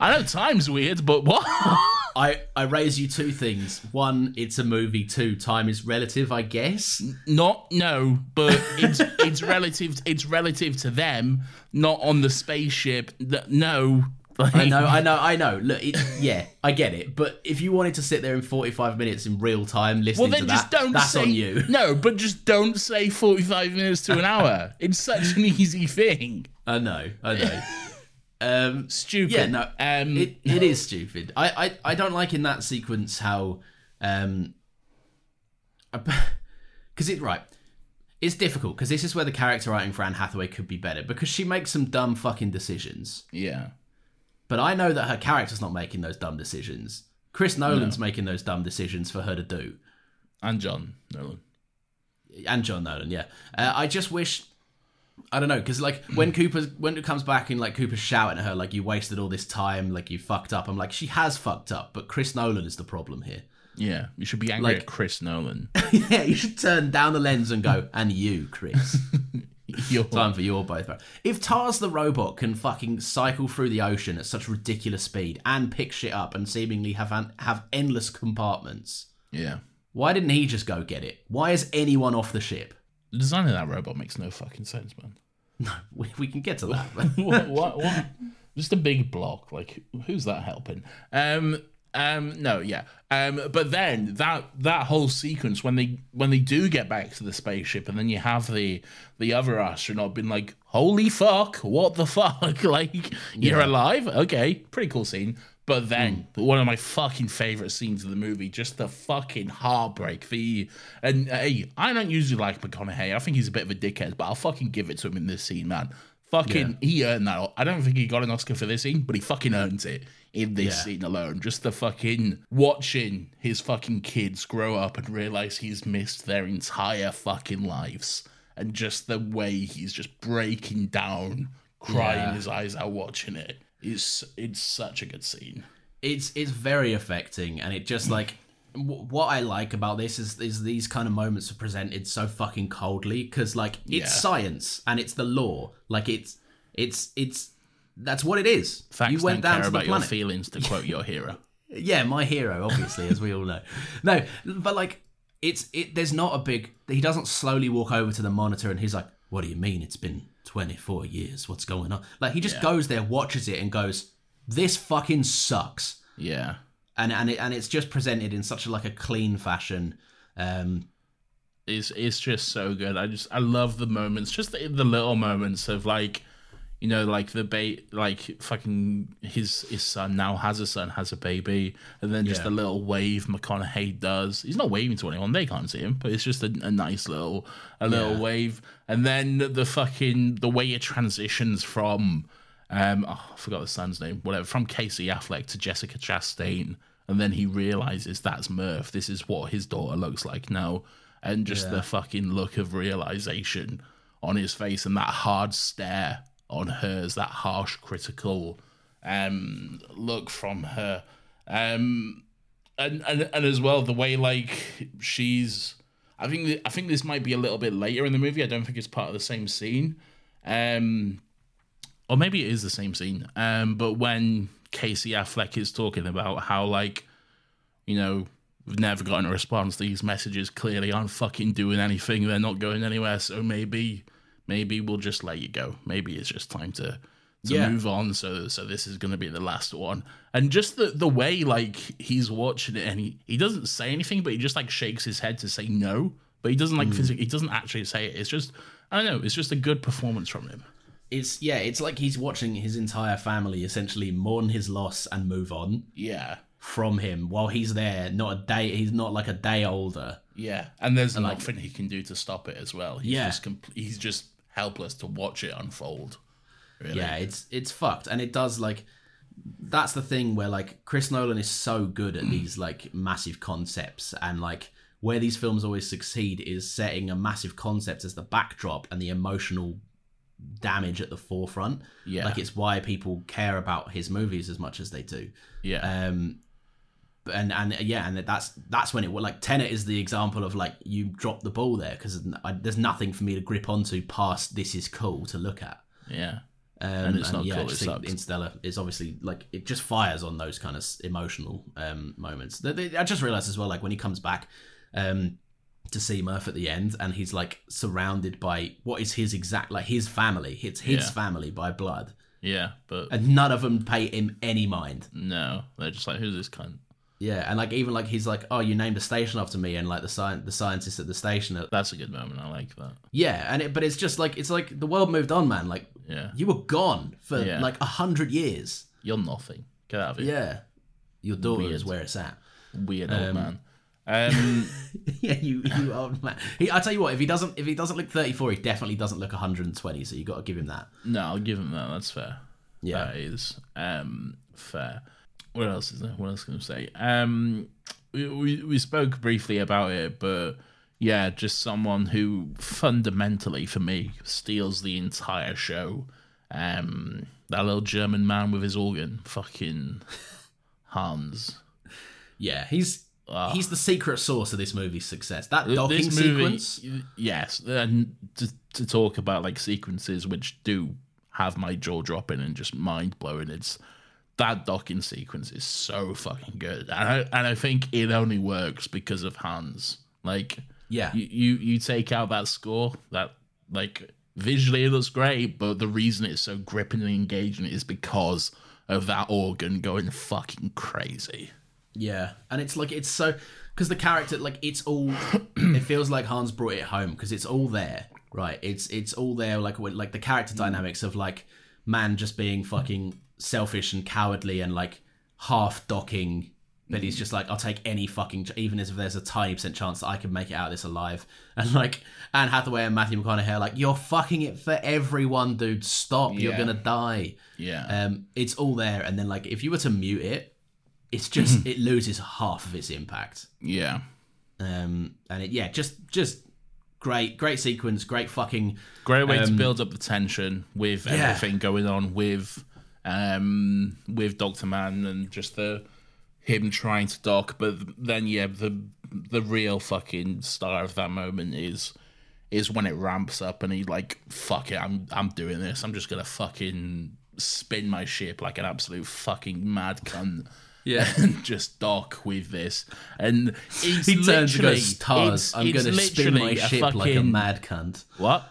I know time's weird, but what? I, I raise you two things. One, it's a movie. Two, time is relative, I guess. not no, but it's it's relative it's relative to them, not on the spaceship. That no. Like, I know, I know, I know. Look, it, yeah, I get it. But if you wanted to sit there in 45 minutes in real time listening Well, then to just that, don't that's say on you. No, but just don't say forty-five minutes to an hour. it's such an easy thing. I know, I know. Um, Stupid. Yeah, no, Um, it, it is stupid. I, I, I don't like in that sequence how, um, because it right, it's difficult because this is where the character writing for Anne Hathaway could be better because she makes some dumb fucking decisions. Yeah. But I know that her character's not making those dumb decisions. Chris Nolan's making those dumb decisions for her to do, And John Nolan. and John Nolan. Yeah, uh, I just wish. I don't know, because like when Cooper when it comes back and like Cooper's shouting at her like you wasted all this time, like you fucked up. I'm like she has fucked up, but Chris Nolan is the problem here. Yeah. You should be angry Like- at Chris Nolan. yeah, you should turn down the lens and go, and you, Chris. You're- Time for your both. If Tars the robot can fucking cycle through the ocean at such ridiculous speed and pick shit up and seemingly have an, have endless compartments, yeah. why didn't he just go get it? Why is anyone off the ship? The design of that robot makes no fucking sense, man. No, we, we can get to that. what, what, what? Just a big block. Like, who's that helping? Um, um, no, yeah. Um, but then that that whole sequence when they when they do get back to the spaceship, and then you have the the other astronaut being like, "Holy fuck, what the fuck? like, you're alive? Okay, pretty cool scene." But then one of my fucking favorite scenes of the movie, just the fucking heartbreak. The and hey, I don't usually like McConaughey. I think he's a bit of a dickhead, but I'll fucking give it to him in this scene, man. Fucking, he earned that. I don't think he got an Oscar for this scene, but he fucking earned it in this Yeah. scene alone. Just the fucking watching his fucking kids grow up and realize he's missed their entire fucking lives, and just the way he's just breaking down, crying Yeah. his eyes out watching it. It's it's such a good scene. it's it's very affecting, and it just like what I like about this is is these kind of moments are presented so fucking coldly because like it's Yeah. science and it's the law. Like it's it's it's that's what it is. Facts you went don't down care to the about your planet. feelings, to quote your hero. Yeah, my hero, obviously, as we all know. No, but like it's it. There's not a big. He doesn't slowly walk over to the monitor and he's like, "What do you mean? It's been 24 years. What's going on?" Like he just goes there, watches it, and goes, "This fucking sucks." Yeah. And and it, and it's just presented in such a like a clean fashion. Um, it's it's just so good. I just I love the moments, just the, the little moments of like, you know, like the ba- like fucking his his son now has a son, has a baby, and then just Yeah. the little wave McConaughey does. He's not waving to anyone; they can't see him, but it's just a, a nice little a little Yeah. wave, and then the fucking the way it transitions from. Um, oh, I forgot the son's name. Whatever, from Casey Affleck to Jessica Chastain, and then he realizes that's Murph. This is what his daughter looks like now, and just the fucking look of realization on his face and that hard stare on hers, that harsh, critical um, look from her, um, and and and as well the way like she's. I think th- I think this might be a little bit later in the movie. I don't think it's part of the same scene. Um, or maybe it is the same scene. Um, but when Casey Affleck is talking about how like, you know, we've never gotten a response. These messages clearly aren't fucking doing anything. They're not going anywhere. So maybe, maybe we'll just let you go. Maybe it's just time to to Yeah. move on. So so this is gonna be the last one. And just the the way like he's watching it and he he doesn't say anything, but he just like shakes his head to say no. But he doesn't like hmm. physically. He doesn't actually say it. It's just I don't know. It's just a good performance from him. It's yeah, it's like he's watching his entire family essentially mourn his loss and move on Yeah. from him while he's there. Not a day. He's not like a day older. Yeah, and there's like- nothing he can do to stop it as well. He's Yeah. just compl- he's just helpless to watch it unfold. Really. Yeah, it's it's fucked, and it does like that's the thing where like Chris Nolan is so good at these like massive concepts, and like where these films always succeed is setting a massive concept as the backdrop and the emotional damage at the forefront. Yeah. like it's why people care about his movies as much as they do. yeah, Um, and and yeah, and that's that's when it like Tenet is the example of like you drop the ball there because there's nothing for me to grip onto past this is cool to look at. yeah, Um, And it's not yeah, cool, I just it think sucks. Interstellar is obviously like it just fires on those kind of emotional um, moments. I just realized as well, like when he comes back um, to see Murph at the end, and he's like surrounded by what is his exact like his family. It's his Yeah. family by blood, yeah. But and none of them pay him any mind. no, they're just like, who's this cunt? Yeah, and like even like he's like, oh, you named a station after me, and like the sci- the scientists at the station. Are, That's a good moment. I like that. yeah, and it, but it's just like it's like the world moved on, man. Like Yeah, you were gone for Yeah. like a hundred years. you're nothing. Get out of here. Yeah, your daughter is Weird. where it's at. Weird old Um, man. Um, yeah, you you old man. He, I tell you what, if he doesn't if he doesn't look 34, he definitely doesn't look 120. So you got to give him that. no, I'll give him that. That's fair. Yeah. that is um fair. What else is there? What else can I say? Um, we, we we spoke briefly about it, but yeah, just someone who fundamentally for me steals the entire show. Um, that little German man with his organ, fucking Hans. Yeah, he's Ah. he's the secret source of this movie's success. That docking This movie- sequence. yes, and to, to talk about like sequences which do have my jaw dropping and just mind blowing. It's that docking sequence is so fucking good, and I and I think it only works because of Hans. Like, Yeah. you you, you take out that score, that like visually it looks great, but the reason it's so gripping and engaging is because of that organ going fucking crazy. Yeah, and it's like it's so because the character like it's all it feels like Hans brought it home because it's all there, right? It's it's all there like like the character dynamics of like man just being fucking selfish and cowardly and like half docking, but he's just like I'll take any fucking ch- even if there's a tiny percent chance that I can make it out of this alive, and like Anne Hathaway and Matthew McConaughey are like you're fucking it for everyone, dude. Stop, you're gonna die. Yeah, Um, it's all there, and then like if you were to mute it, it's just it loses half of its impact. yeah. Um, and it yeah, just just great, great sequence, great fucking Great way to Um, build up the tension with yeah. everything going on with um with Doctor Man and just the him trying to dock, but then yeah, the the real fucking star of that moment is is when it ramps up and he like fuck it, I'm I'm doing this. I'm just gonna fucking spin my ship like an absolute fucking mad cunt. Yeah. and just dock with this, and he turns and goes, "Tars, I'm gonna spin my ship like a mad cunt." What?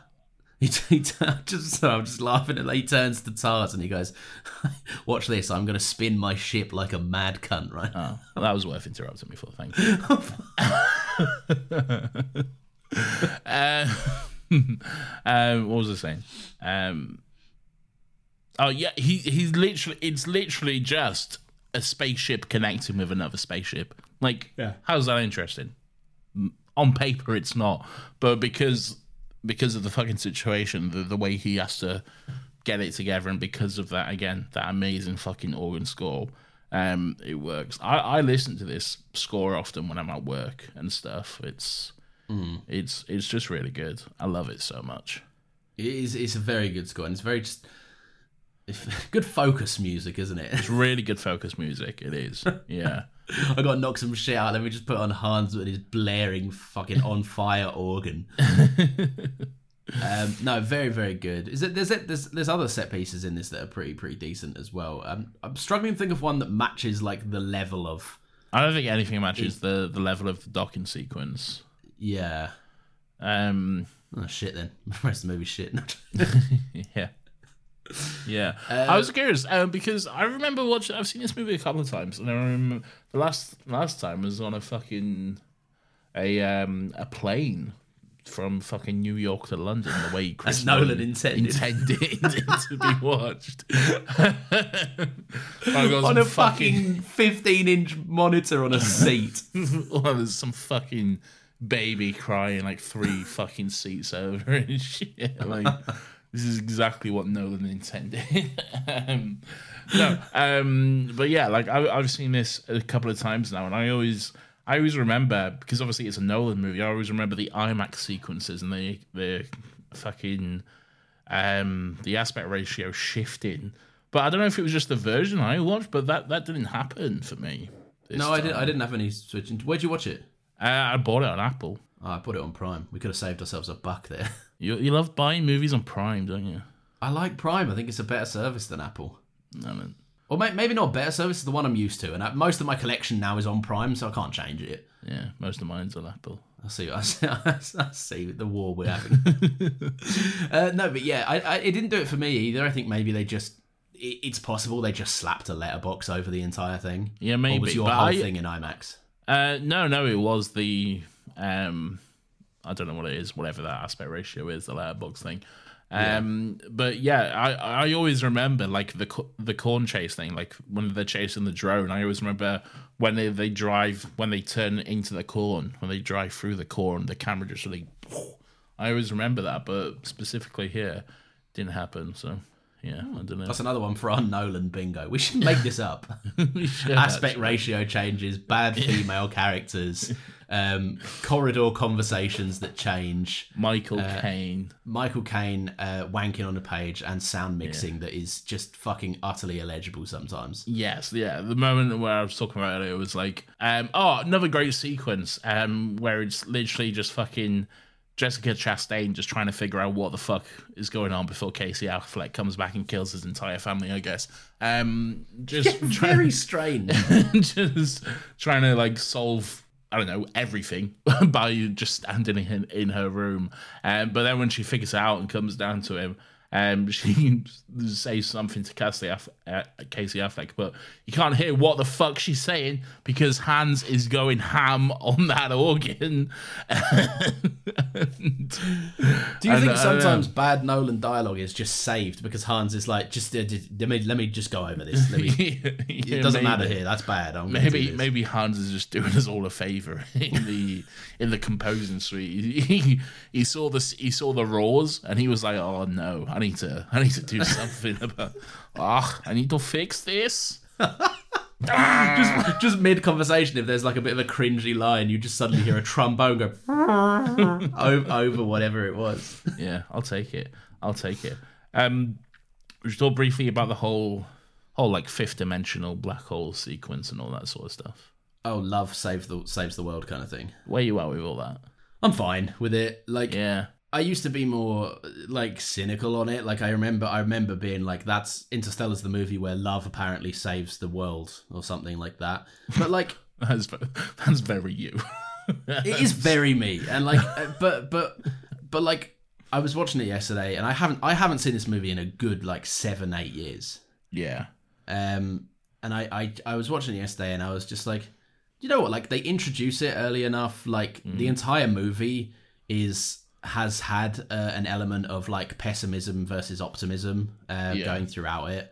He, he turn- just I'm just laughing at he turns to Tars and he goes, "Watch this, I'm gonna spin my ship like a mad cunt." Right? Oh, well, that was worth interrupting me for. Thank you. uh, um, what was I saying? Um, oh yeah, he he's literally it's literally just a spaceship connecting with another spaceship. Like, Yeah. how's that interesting? On paper, it's not, but because because of the fucking situation, the the way he has to get it together, and because of that, again, that amazing fucking organ score, um, it works. I I listen to this score often when I'm at work and stuff. It's it's it's just really good. I love it so much. It is. It's a very good score and it's very just good focus music, isn't it? It's really good focus music. It is. Yeah. I got to knock some shit out. Let me just put on Hans with his blaring fucking on fire organ. um, no, very very good. Is it? There's there's there's other set pieces in this that are pretty pretty decent as well. Um, I'm struggling to think of one that matches like the level of I don't think anything matches the the level of the docking sequence. yeah. Um. Oh shit then. The rest of the movie shit. Yeah. Yeah, I was curious um, because I remember watching. I've seen this movie a couple of times, and I remember the last last time was on a fucking a um a plane from fucking New York to London the way Chris Nolan intended. intended it to be watched. On a fucking 15 inch monitor on a seat. well, there's some fucking baby crying like three fucking seats over and shit. Like this is exactly what Nolan intended. um, no, um, but yeah, like I, I've seen this a couple of times now, and I always, I always remember because obviously it's a Nolan movie. I always remember the IMAX sequences and the the fucking um the aspect ratio shifting. But I don't know if it was just the version I watched, but that that didn't happen for me. no, I, did, time. I didn't have any switching. Where'd you watch it? Uh, I bought it on Apple. Oh, I put it on Prime. We could have saved ourselves a buck there. You you love buying movies on Prime, don't you? I like Prime. I think it's a better service than Apple. No, no. Or may, maybe not better service, it's the one I'm used to. And I, most of my collection now is on Prime, so I can't change it. Yeah, most of mine's on Apple. I see. I see, I see the war we're having. uh, no, but yeah, I, I, it didn't do it for me either. I think maybe they just. It, it's possible they just slapped a letterbox over the entire thing. Yeah, Or maybe, was your whole I- thing in IMAX? Uh, no, no, it was the um, I don't know what it is, whatever that aspect ratio is, the letterbox thing. Um, but yeah, I I always remember like the the corn chase thing, like when they're chasing the drone. I always remember when they, they drive when they turn into the corn, when they drive through the corn, the camera just really. I always remember that, but specifically here, didn't happen. So yeah, I don't know. That's another one for our Nolan bingo. We should make this up. Should Aspect actually. ratio changes, bad female characters, um, corridor conversations that change, Michael Uh, Caine. Michael Caine uh, wanking on a page, and sound mixing that is just fucking utterly illegible sometimes. Yes, yeah. The moment where I was talking about it, it was like, um, oh, another great sequence, um, where it's literally just fucking Jessica Chastain just trying to figure out what the fuck is going on before Casey Affleck comes back and kills his entire family. I guess. Um, just trying, Very strange. just trying to like solve. I don't know everything by just standing in, in her room, um, but then when she figures it out and comes down to him, um, she says something to Casey, Aff- uh, Casey Affleck, but you can't hear what the fuck she's saying because Hans is going ham on that organ. Do you I think sometimes know. bad Nolan dialogue is just saved because Hans is like, just uh, let me let me just go over this. Let me, Yeah, it doesn't matter here. That's bad. I'm Maybe maybe Hans is just doing us all a favor in the in the composing suite. He, he saw this he saw the roars and he was like, "Oh no, I need to I need to do something about. Ah, I need to fix this." just just mid conversation, if there's like a bit of a cringy line, you just suddenly hear a trombone go over, over whatever it was. Yeah, I'll take it. I'll take it. Um, we should talk briefly about the whole whole like fifth dimensional black hole sequence and all that sort of stuff. Oh, love saves the saves the world kind of thing. Where you at with all that? I'm fine with it. Like Yeah. I used to be more like cynical on it. Like I remember, I remember being like, "That's Interstellar's the movie where love apparently saves the world" or something like that. But like, That's that's very you. it is very me, and like, uh, but but but like, I was watching it yesterday, and I haven't I haven't seen this movie in a good like seven eight years. yeah. Um, and I, I I was watching it yesterday, and I was just like, you know what? Like they introduce it early enough. Like the entire movie is has had uh, an element of like pessimism versus optimism uh, Yeah. going throughout it.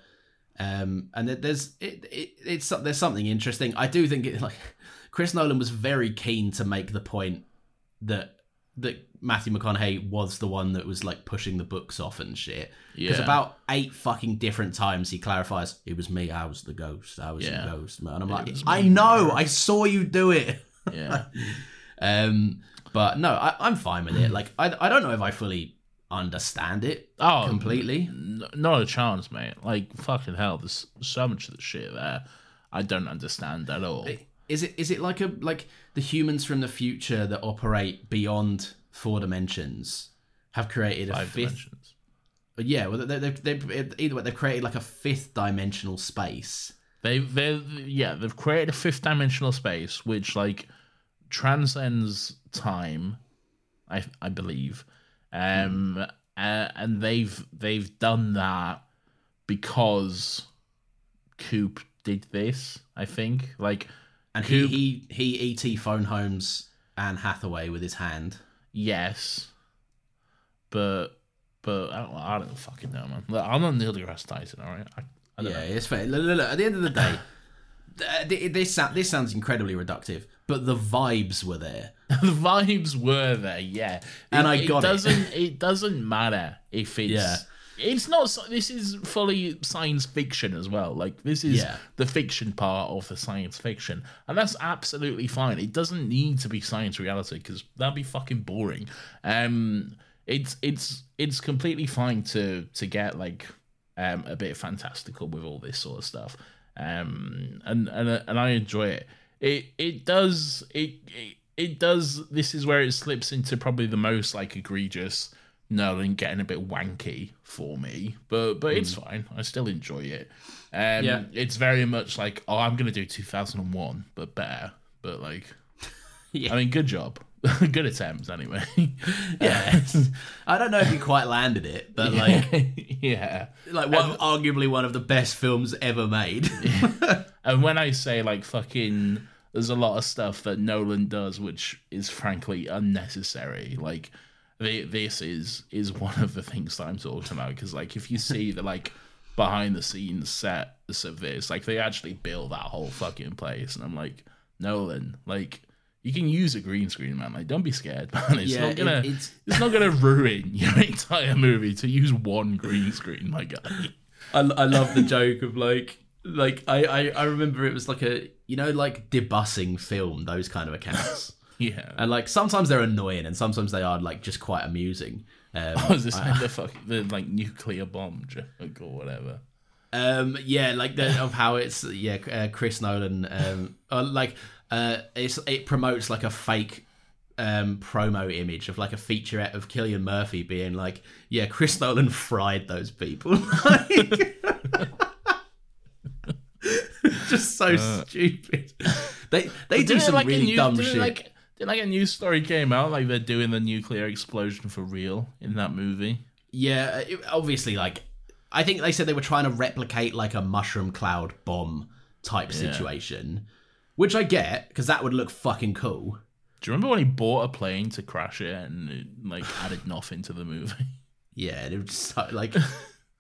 Um, and there's it, it it's there's something interesting. I do think it like Chris Nolan was very keen to make the point that that Matthew McConaughey was the one that was like pushing the books off and shit. Because Yeah. about eight fucking different times he clarifies, "It was me. I was the ghost. I was Yeah. the ghost." And I'm like, "I know. I saw you do it." Yeah. Um, but no, I, I'm fine with it. Like, I, I don't know if I fully understand it Oh, completely. N- not a chance, mate. Like fucking hell, there's so much of the shit there I don't understand at all. Is it is it like a like the humans from the future that operate beyond four dimensions have created a Five fifth? dimensions. Yeah, well, they, they, they, either way, they've created like a fifth dimensional space. They they yeah they've created a fifth dimensional space which like transcends time, I I believe, um, uh, and they've they've done that because Coop did this. I think like And he, Coop- he he E.T. phone homes Anne Hathaway with his hand. yes, but but I don't, I don't fucking know, man. Look, I'm not Neil deGrasse Tyson, all right. I, I Yeah, know. it's fair. Look, look, look, at the end of the day, th- th- this this sounds incredibly reductive, but the vibes were there. the vibes were there, yeah. And it, I got it. it. Doesn't it. doesn't matter if it's. Yeah. It's not. This is fully science fiction as well. Like this is Yeah. the fiction part of the science fiction, and that's absolutely fine. It doesn't need to be science reality because that'd be fucking boring. Um, it's it's it's completely fine to to get like um a bit fantastical with all this sort of stuff. Um, and and and I enjoy it. It it does it. it it does this is where it slips into probably the most like egregious Nolan getting a bit wanky for me. But but it's fine. I still enjoy it. Um Yeah. it's very much like, oh I'm gonna do two thousand and one, but better. But like Yeah. I mean good job. good attempt anyway. Yeah, I don't know if you quite landed it, but like yeah. like one, arguably one of the best films ever made. And when I say like fucking, there's a lot of stuff that Nolan does which is frankly unnecessary. Like, the, this is is one of the things that I'm talking about because like if you see the like behind the scenes sets of this, like they actually build that whole fucking place, and I'm like Nolan, like. You can use a green screen, man. Like, don't be scared, man. It's Yeah, not gonna, it- it's... it's- not gonna ruin your entire movie to use one green screen, my guy. I, I love the joke of like like I, I I remember it was like a you know like DiscussingFilm those kind of accounts. Yeah. And like sometimes they're annoying and sometimes they are like just quite amusing. Um, Oh, is this like the fuck the like nuclear bomb joke or whatever? Um, yeah, like the, of how it's yeah, uh, Chris Nolan. Um, uh, like uh, it's it promotes like a fake um promo image of like a featurette of Cillian Murphy being like, yeah, Chris Nolan fried those people. Just so uh, stupid. They they do some like, really new- dumb shit. Like, didn't like a news story came out like they're doing the nuclear explosion for real in that movie? Yeah, uh, it, obviously, like I think they said they were trying to replicate like a mushroom cloud bomb type situation, which I get because that would look fucking cool. Do you remember when he bought a plane to crash it and it, like added nothing to the movie? Yeah, and it was just so, like,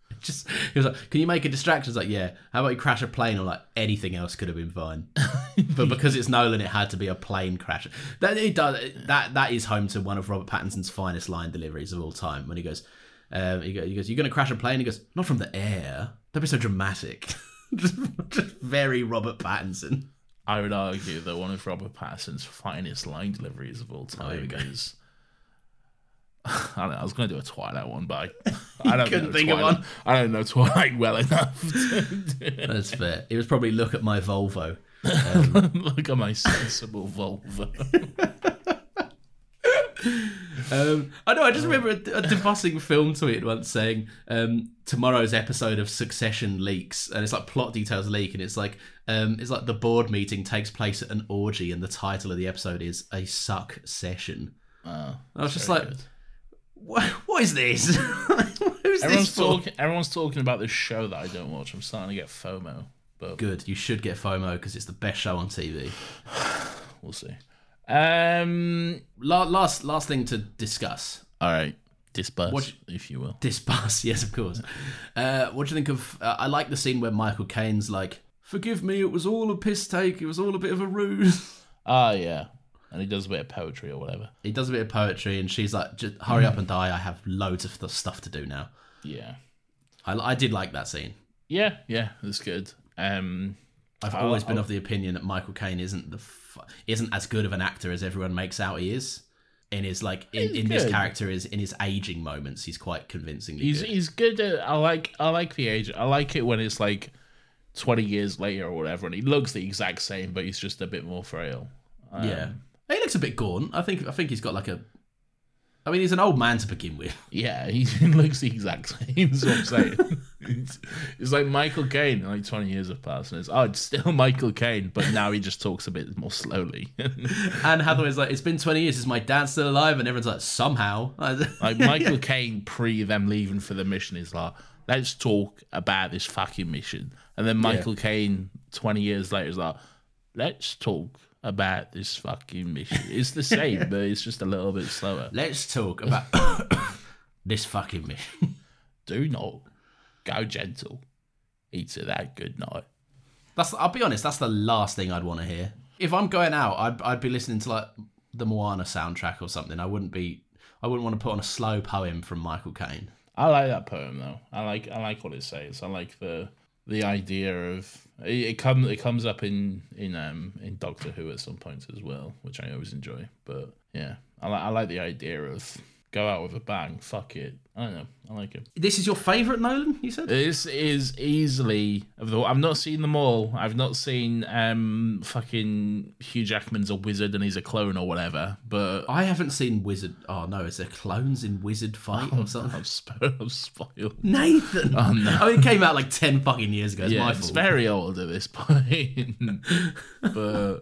just he was like, "Can you make a distraction?" It's like, "Yeah." How about you crash a plane or like anything else could have been fine, but because it's Nolan, it had to be a plane crash. That it does. That that is home to one of Robert Pattinson's finest line deliveries of all time when he goes, um, he, goes, "You're going to crash a plane?" He goes, "Not from the air. Don't be so dramatic." just, just very Robert Pattinson. I would argue that one of Robert Pattinson's finest line deliveries of all Oh, time go. is. I don't know. I was going to do a Twilight one, but I, I don't couldn't know think of Twilight- one. I don't know Twilight well enough. To do it. That's fair. It was probably look at my Volvo. Look at my sensible Volvo. Um, I know. I just remember a, a DiscussingFilm tweet once saying um, tomorrow's episode of Succession leaks, and it's like plot details leak, and it's like um, it's like the board meeting takes place at an orgy, and the title of the episode is a suck session. Oh, I was just like, good. What, what is this? Who's everyone's this talking. Everyone's talking about this show that I don't watch. I'm starting to get FOMO, but Good. You should get FOMO because it's the best show on TV. we'll see. Um. La- last last thing to discuss. All right, disperse, What- if you will. Dispass, yes, of course. Uh, what do you think of? Uh, I like the scene where Michael Caine's like, "Forgive me, it was all a piss take. It was all a bit of a ruse." Ah, yeah, and he does a bit of poetry or whatever. He does a bit of poetry, and she's like, Just "Hurry up and die. I have loads of th- stuff to do now." Yeah, I, I did like that scene. yeah, yeah. That's good. Um. I've I'll- always been I'll- of the opinion that Michael Caine isn't the f- isn't as good of an actor as everyone makes out he is. In his like in, in this character is in his aging moments, he's quite convincingly He's good. he's good. At, I like I like the age. I like it when it's like twenty years later or whatever, and he looks the exact same, but he's just a bit more frail. Um, yeah, he looks a bit gaunt. I think I think he's got like a. I mean, he's an old man to begin with. Yeah, he looks the exact same. Is what I'm saying. it's, it's like Michael Caine. Like 20 years have passed, and it's oh, it's still Michael Caine, but now he just talks a bit more slowly. and Hathaway's like, it's been 20 years. Is my dad still alive? And everyone's like, somehow. like Michael Caine pre them leaving for the mission is like, let's talk about this fucking mission, and then Michael Caine 20 years later is like, let's talk about this fucking mission. It's the same, but it's just a little bit slower. Let's talk about this fucking mission. Do not go gentle. Eat it that good night. That's. I'll be honest. That's the last thing I'd want to hear. If I'm going out, I'd I'd be listening to like the Moana soundtrack or something. I wouldn't be. I wouldn't want to put on a slow poem from Michael Caine. I like that poem though. I like I like what it says. I like the the idea of it, it comes it comes up in in um in Doctor Who at some points as well, which I always enjoy. But yeah, I like I like the idea of go out with a bang. Fuck it. I don't know. I like it. This is your favourite Nolan? You said. This is easily of the. I've not seen them all. I've not seen um fucking Hugh Jackman's a wizard and he's a clone or whatever. But I haven't seen Wizard. Oh no, is there clones in Wizard Fight or something? I'm, spo- I'm spoiled. Nathan. Oh no. Oh, it came out like ten fucking years ago. It's yeah, my it's very old at this point. but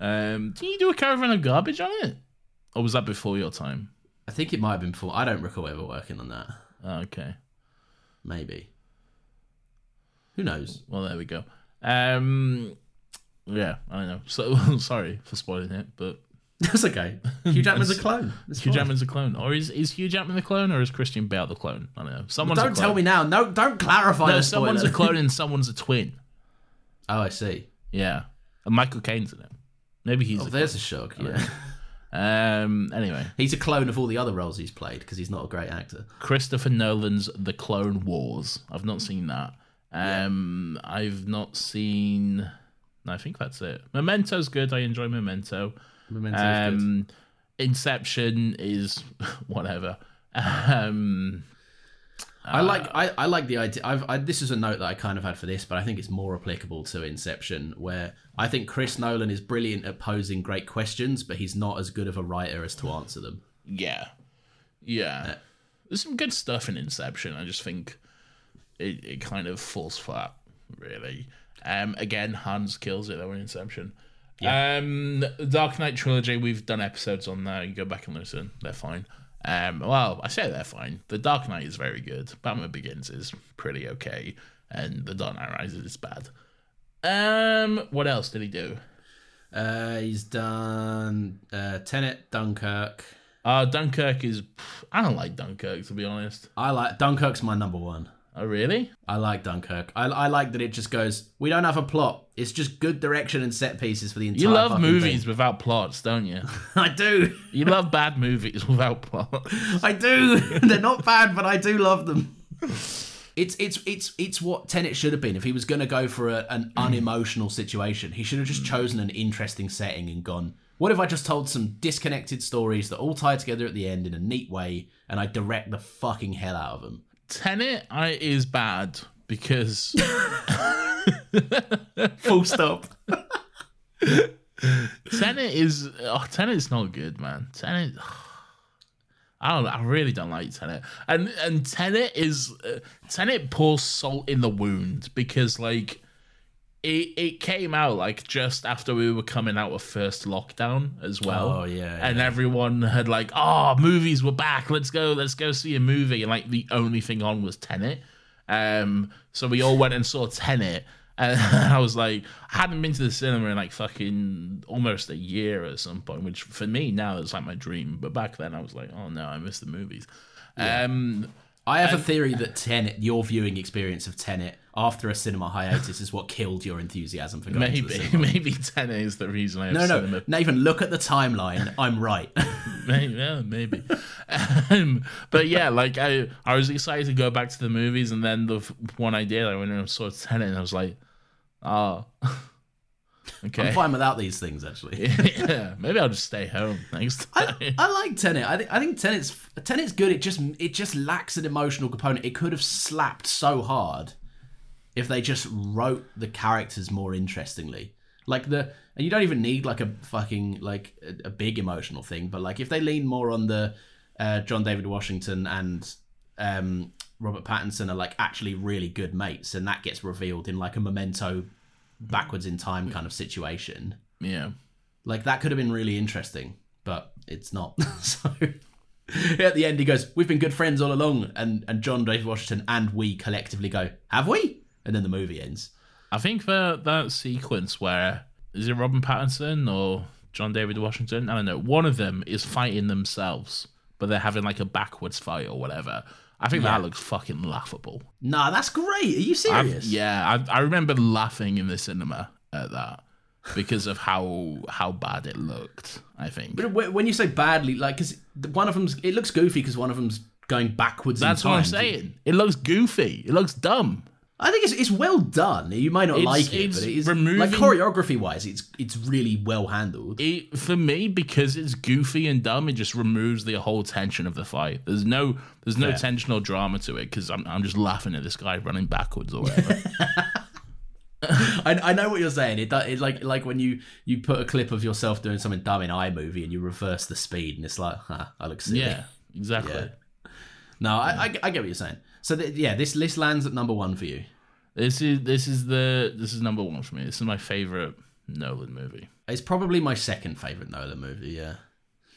um, did you do a caravan of garbage on it, or was that before your time? I think it might have been before. I don't recall ever working on that. Oh, okay, Maybe. Who knows? well there we go. Um, yeah, I don't know. So sorry for spoiling it, but That's okay. Hugh Jackman's a clone. Hugh fine. Jackman's a clone, or is is Hugh Jackman the clone, or is Christian Bale the clone? I don't know. Someone's Don't a tell clone. me now. No, don't clarify. No, someone's a clone and someone's a twin. oh, I see. Yeah, and Michael Caine's in it. Maybe he's. Oh, a there's a shock. Yeah. Um. Anyway, He's a clone of all the other roles he's played because he's not a great actor. Christopher Nolan's The Clone Wars. I've not seen that. Um, I've not seen. I think that's it. Memento's good. I enjoy Memento. Memento's good. Um, Inception is whatever. Um, I like I, I like the idea. I've, I, this is a note that I kind of had for this, but I think it's more applicable to Inception, where I think Chris Nolan is brilliant at posing great questions, but he's not as good of a writer as to answer them. yeah, yeah. There's some good stuff in Inception. I just think it, it kind of falls flat, really. Um, again, Hans kills it though in Inception. Um, Dark Knight trilogy. We've done episodes on that. You go back and listen. They're fine. Um, well, I say they're fine. The Dark Knight is very good. Batman Begins is pretty okay, and The Dark Knight Rises is bad. Um, what else did he do? Uh, he's done uh, Tenet, Dunkirk. Uh, Dunkirk is. I don't like Dunkirk to be honest. I like Dunkirk's my number one. Oh really? I like Dunkirk. I, I like that it just goes. We don't have a plot. It's just good direction and set pieces for the entire. You love fucking movies thing. without plots, don't you? I do. You love bad movies without plots. I do. They're not bad, but I do love them. It's it's it's it's what Tenet should have been. If he was going to go for a, an unemotional situation, he should have just chosen an interesting setting and gone. What if I just told some disconnected stories that all tie together at the end in a neat way, and I direct the fucking hell out of them? Tenet I, is bad because Full stop. Tenet is oh, Tenet's not good, man. Tenet. I don't. I really don't like Tenet, and and Tenet is uh, Tenet pours salt in the wound because like it it came out like just after we were coming out of first lockdown as well. Oh, yeah, and everyone had like, oh, movies were back. Let's go. Let's go see a movie. And like the only thing on was Tenet. Um, so we all went and saw Tenet. And I was like, I hadn't been to the cinema in like fucking almost a year at some point, which for me now is like my dream. But back then I was like, oh no, I miss the movies. Um, I have a theory that Tenet, your viewing experience of Tenet after a cinema hiatus, is what killed your enthusiasm for going to the maybe, cinema. maybe Tenet is the reason I have No, no, cinema. Nathan, look at the timeline. I'm right. Maybe, yeah, maybe. um, but yeah, like I, I was excited to go back to the movies, and then the one I did, I went and saw Tenet, and I was like, oh, okay. I'm fine without these things, actually. yeah, maybe I'll just stay home next time. I, I like Tenet. I think I think Tenet's Tenet's good. It just it just lacks an emotional component. It could have slapped so hard if they just wrote the characters more interestingly. Like the and you don't even need like a fucking like a, a big emotional thing, but like if they lean more on the uh, John David Washington and um, Robert Pattinson are like actually really good mates, and that gets revealed in like a memento backwards in time mm. kind of situation yeah. like that could have been really interesting, but it's not. so at the end, he goes, "We've been good friends all along," and and John David Washington and we collectively go, "Have we?" And then the movie ends. I think that that sequence where is it Robin Pattinson or John David Washington? I don't know. One of them is fighting themselves, but they're having like a backwards fight or whatever. I think that looks fucking laughable. Nah, that's great. Are you I've- serious? yeah, I, I remember laughing in the cinema at that because of how how bad it looked. I think But when you say badly, like, because one of them's, it looks goofy because one of them's going backwards. in that's what I'm saying. It looks goofy. It looks dumb. I think it's it's well done. You might not It's- like it, but it is removing- like choreography wise, it's it's really well handled. It for me because it's goofy and dumb. It just removes the whole tension of the fight. There's no there's no Fair. tension or drama to it because I'm I'm just laughing at this guy running backwards or whatever. I, I know what you're saying. It, it like like when you you put a clip of yourself doing something dumb in iMovie and you reverse the speed, and it's like, huh, I look silly. yeah, exactly. Yeah. No, I, I, I get what you're saying. So th- yeah, this list lands at number one for you. This is this is the this is number one for me. This is my favorite Nolan movie. It's probably my second favorite Nolan movie. Yeah.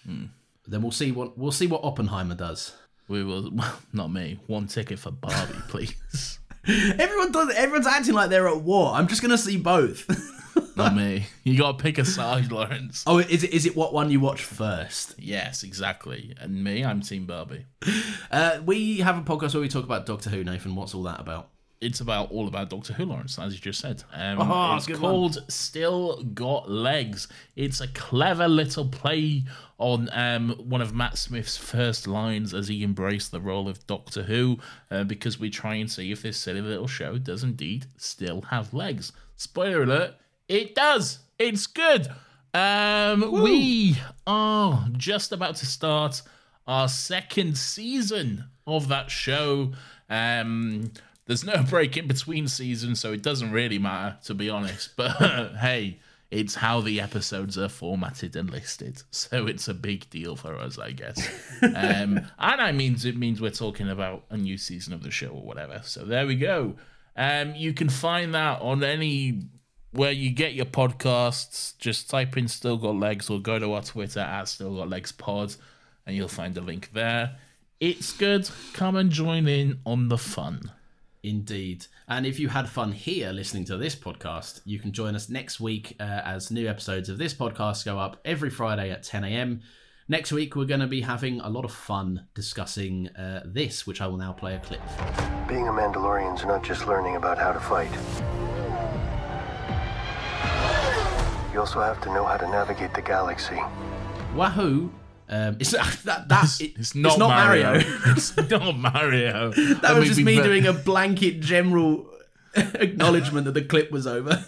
Hmm. Then we'll see what we'll see what Oppenheimer does. We will well, not me. One ticket for Barbie, please. Everyone does. Everyone's acting like they're at war. I'm just gonna see both. me. You got to pick a side, Laurence. oh, is it is it what one you watch first? Yes, exactly. And me, I'm Team Barbie. Uh, we have a podcast where we talk about Doctor Who. Nathan, what's all that about? it's about all about Doctor Who, Laurence, as you just said. Um, Oh, it's good one. called Still Got Legs. It's a clever little play on um, one of Matt Smith's first lines as he embraced the role of Doctor Who, uh, because we try and see if this silly little show does indeed still have legs. Spoiler alert, it does. It's good. Um, we are just about to start our second season of that show. Um, there's no break in between seasons, so it doesn't really matter, to be honest. But hey, it's how the episodes are formatted and listed, so it's a big deal for us, I guess. um, and I means it means we're talking about a new season of the show or whatever. So there we go. Um, you can find that on any where you get your podcasts. Just type in "Still Got Legs" or go to our Twitter at "Still Got Legs Pod," and you'll find a link there. It's good. Come and join in on the fun. Indeed. And if you had fun here listening to this podcast, you can join us next week uh, as new episodes of this podcast go up every Friday at 10 a.m. Next week, we're going to be having a lot of fun discussing uh, this, which I will now play a clip from. Being a Mandalorian is not just learning about how to fight. You also have to know how to navigate the galaxy. Wahoo! Um, it's, that, that, It's, it- it's not, Mario. it's not Mario. that was just me doing a blanket general acknowledgement that the clip was over.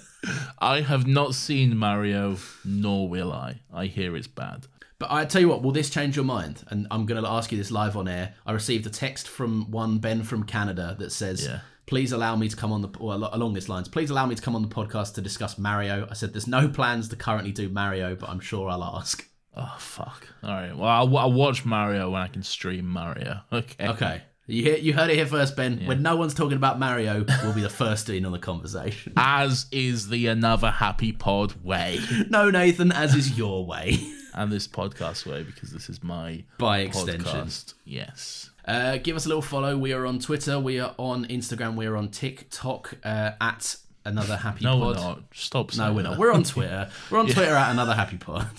I have not seen Mario, nor will I. I hear it's bad. But I tell you what, will this change your mind? And I'm going to ask you this live on air. I received a text from one Ben from Canada that says, Yeah. "Please allow me to come on the along this lines. Please allow me to come on the podcast to discuss Mario." I said, "There's no plans to currently do Mario, but I'm sure I'll ask." Oh fuck! All right. Well, I'll, I'll watch Mario when I can stream Mario. Okay. Okay, you hear, you heard it here first, Ben. When no one's talking about Mario, we'll be the first in on the conversation. As is the Another Happy Pod way, no, Nathan, as is your way. and this podcast way because this is my By extension. podcast. Yes. Uh, give us a little follow. We are on Twitter. We are on Instagram. We are on TikTok uh, at another happy No, pod. we're not. Stop. No, we're not. that. We're on Twitter. We're on Twitter at another happy pod.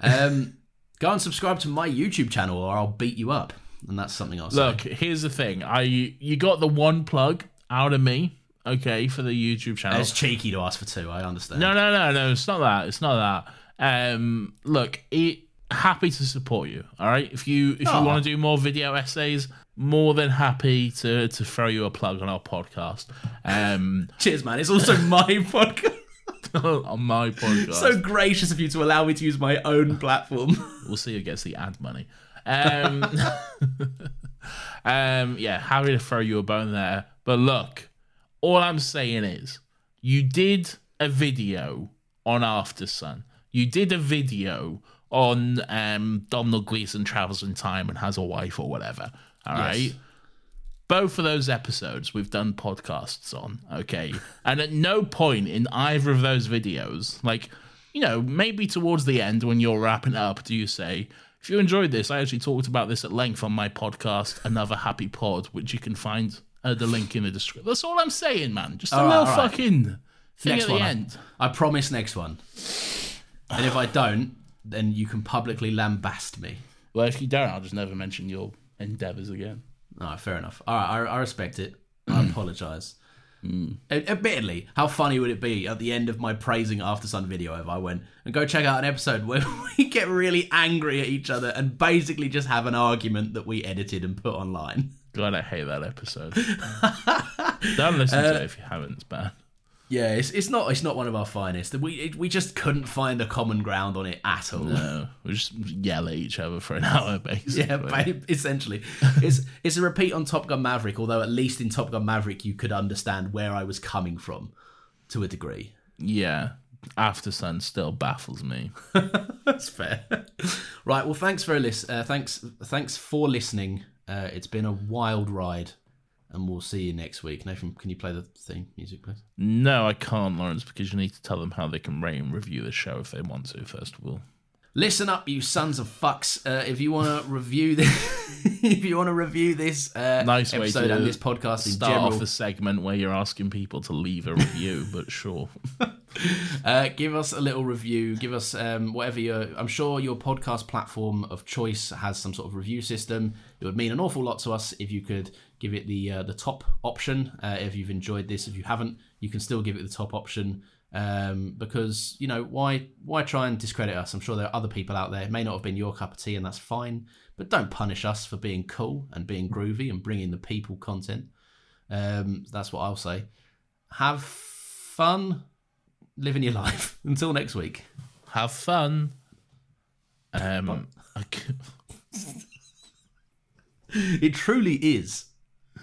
Um, go and subscribe to my YouTube channel, or I'll beat you up. And that's something else. Look, here's the thing. I you got the one plug out of me, okay, for the YouTube channel. it's cheeky to ask for two. I understand. No, no, no, no. It's not that. It's not that. Um, look, it, happy to support you. All right. If you if you Aw. want to do more video essays, more than happy to to throw you a plug on our podcast. Um, Cheers, man. It's also my podcast. on my podcast. so gracious of you to allow me to use my own platform. we'll see who gets the ad money. Um, um, yeah, happy to throw you a bone there. But look, all I'm saying is, you did a video on Aftersun. You did a video on um, Domhnall Gleeson travels in time and has a wife or whatever. All right. Yes. Both of those episodes we've done podcasts on, okay? And at no point in either of those videos, like, you know, maybe towards the end when you're wrapping up, do you say, if you enjoyed this, I actually talked about this at length on my podcast, Another Happy Pod, which you can find uh, the link in the description. That's all I'm saying, man. Just a All right, little right. fucking, Thing next at the one. I- end. I promise next one. And if I don't, then you can publicly lambast me. Well, if you don't, I'll just never mention your endeavors again. All right, fair enough. All right, I, I respect it. I apologise. Mm. Admittedly, how funny would it be at the end of my praising Aftersun video if I went and go check out an episode where we get really angry at each other and basically just have an argument that we edited and put online? God, I hate that episode. don't listen to it uh, if you haven't. It's bad. Yeah, it's, it's not it's not one of our finest. We it, we just couldn't find a common ground on it at all. No, we just yell at each other for an hour, basically. Yeah, babe, essentially, it's it's a repeat on Top Gun Maverick. Although at least in Top Gun Maverick, you could understand where I was coming from, to a degree. Yeah. Aftersun still baffles me. That's fair. right. Well, thanks for lis- uh, thanks thanks for listening. Uh, it's been a wild ride, and we'll see you next week. Nathan, can you play the theme music, please? No, I can't, Laurence, because you need to tell them how they can rate and review the show if they want to, first of all. Listen up, you sons of fucks. Uh, if you want to review this, if you want to review this uh, Nice way episode to and this podcast in general, off a segment where you're asking people to leave a review, but sure. Uh, give us a little review. Give us um, whatever your. I'm sure your podcast platform of choice has some sort of review system. It would mean an awful lot to us if you could give it the uh, the top option. Uh, if you've enjoyed this, if you haven't, you can still give it the top option. Um, because you know why why try and discredit us? I'm sure there are other people out there. It may not have been your cup of tea, and that's fine. But don't punish us for being cool and being groovy and bringing the people content. Um, that's what I'll say. Have fun living your life. Until next week. Have fun. Um, It truly is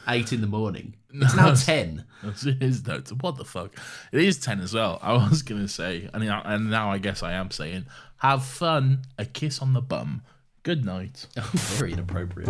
eight in the morning. It's now ten. it is though. What the fuck? It is ten as well. I was gonna say, and now, and now I guess I am saying, have fun. A kiss on the bum. Good night. Very inappropriate.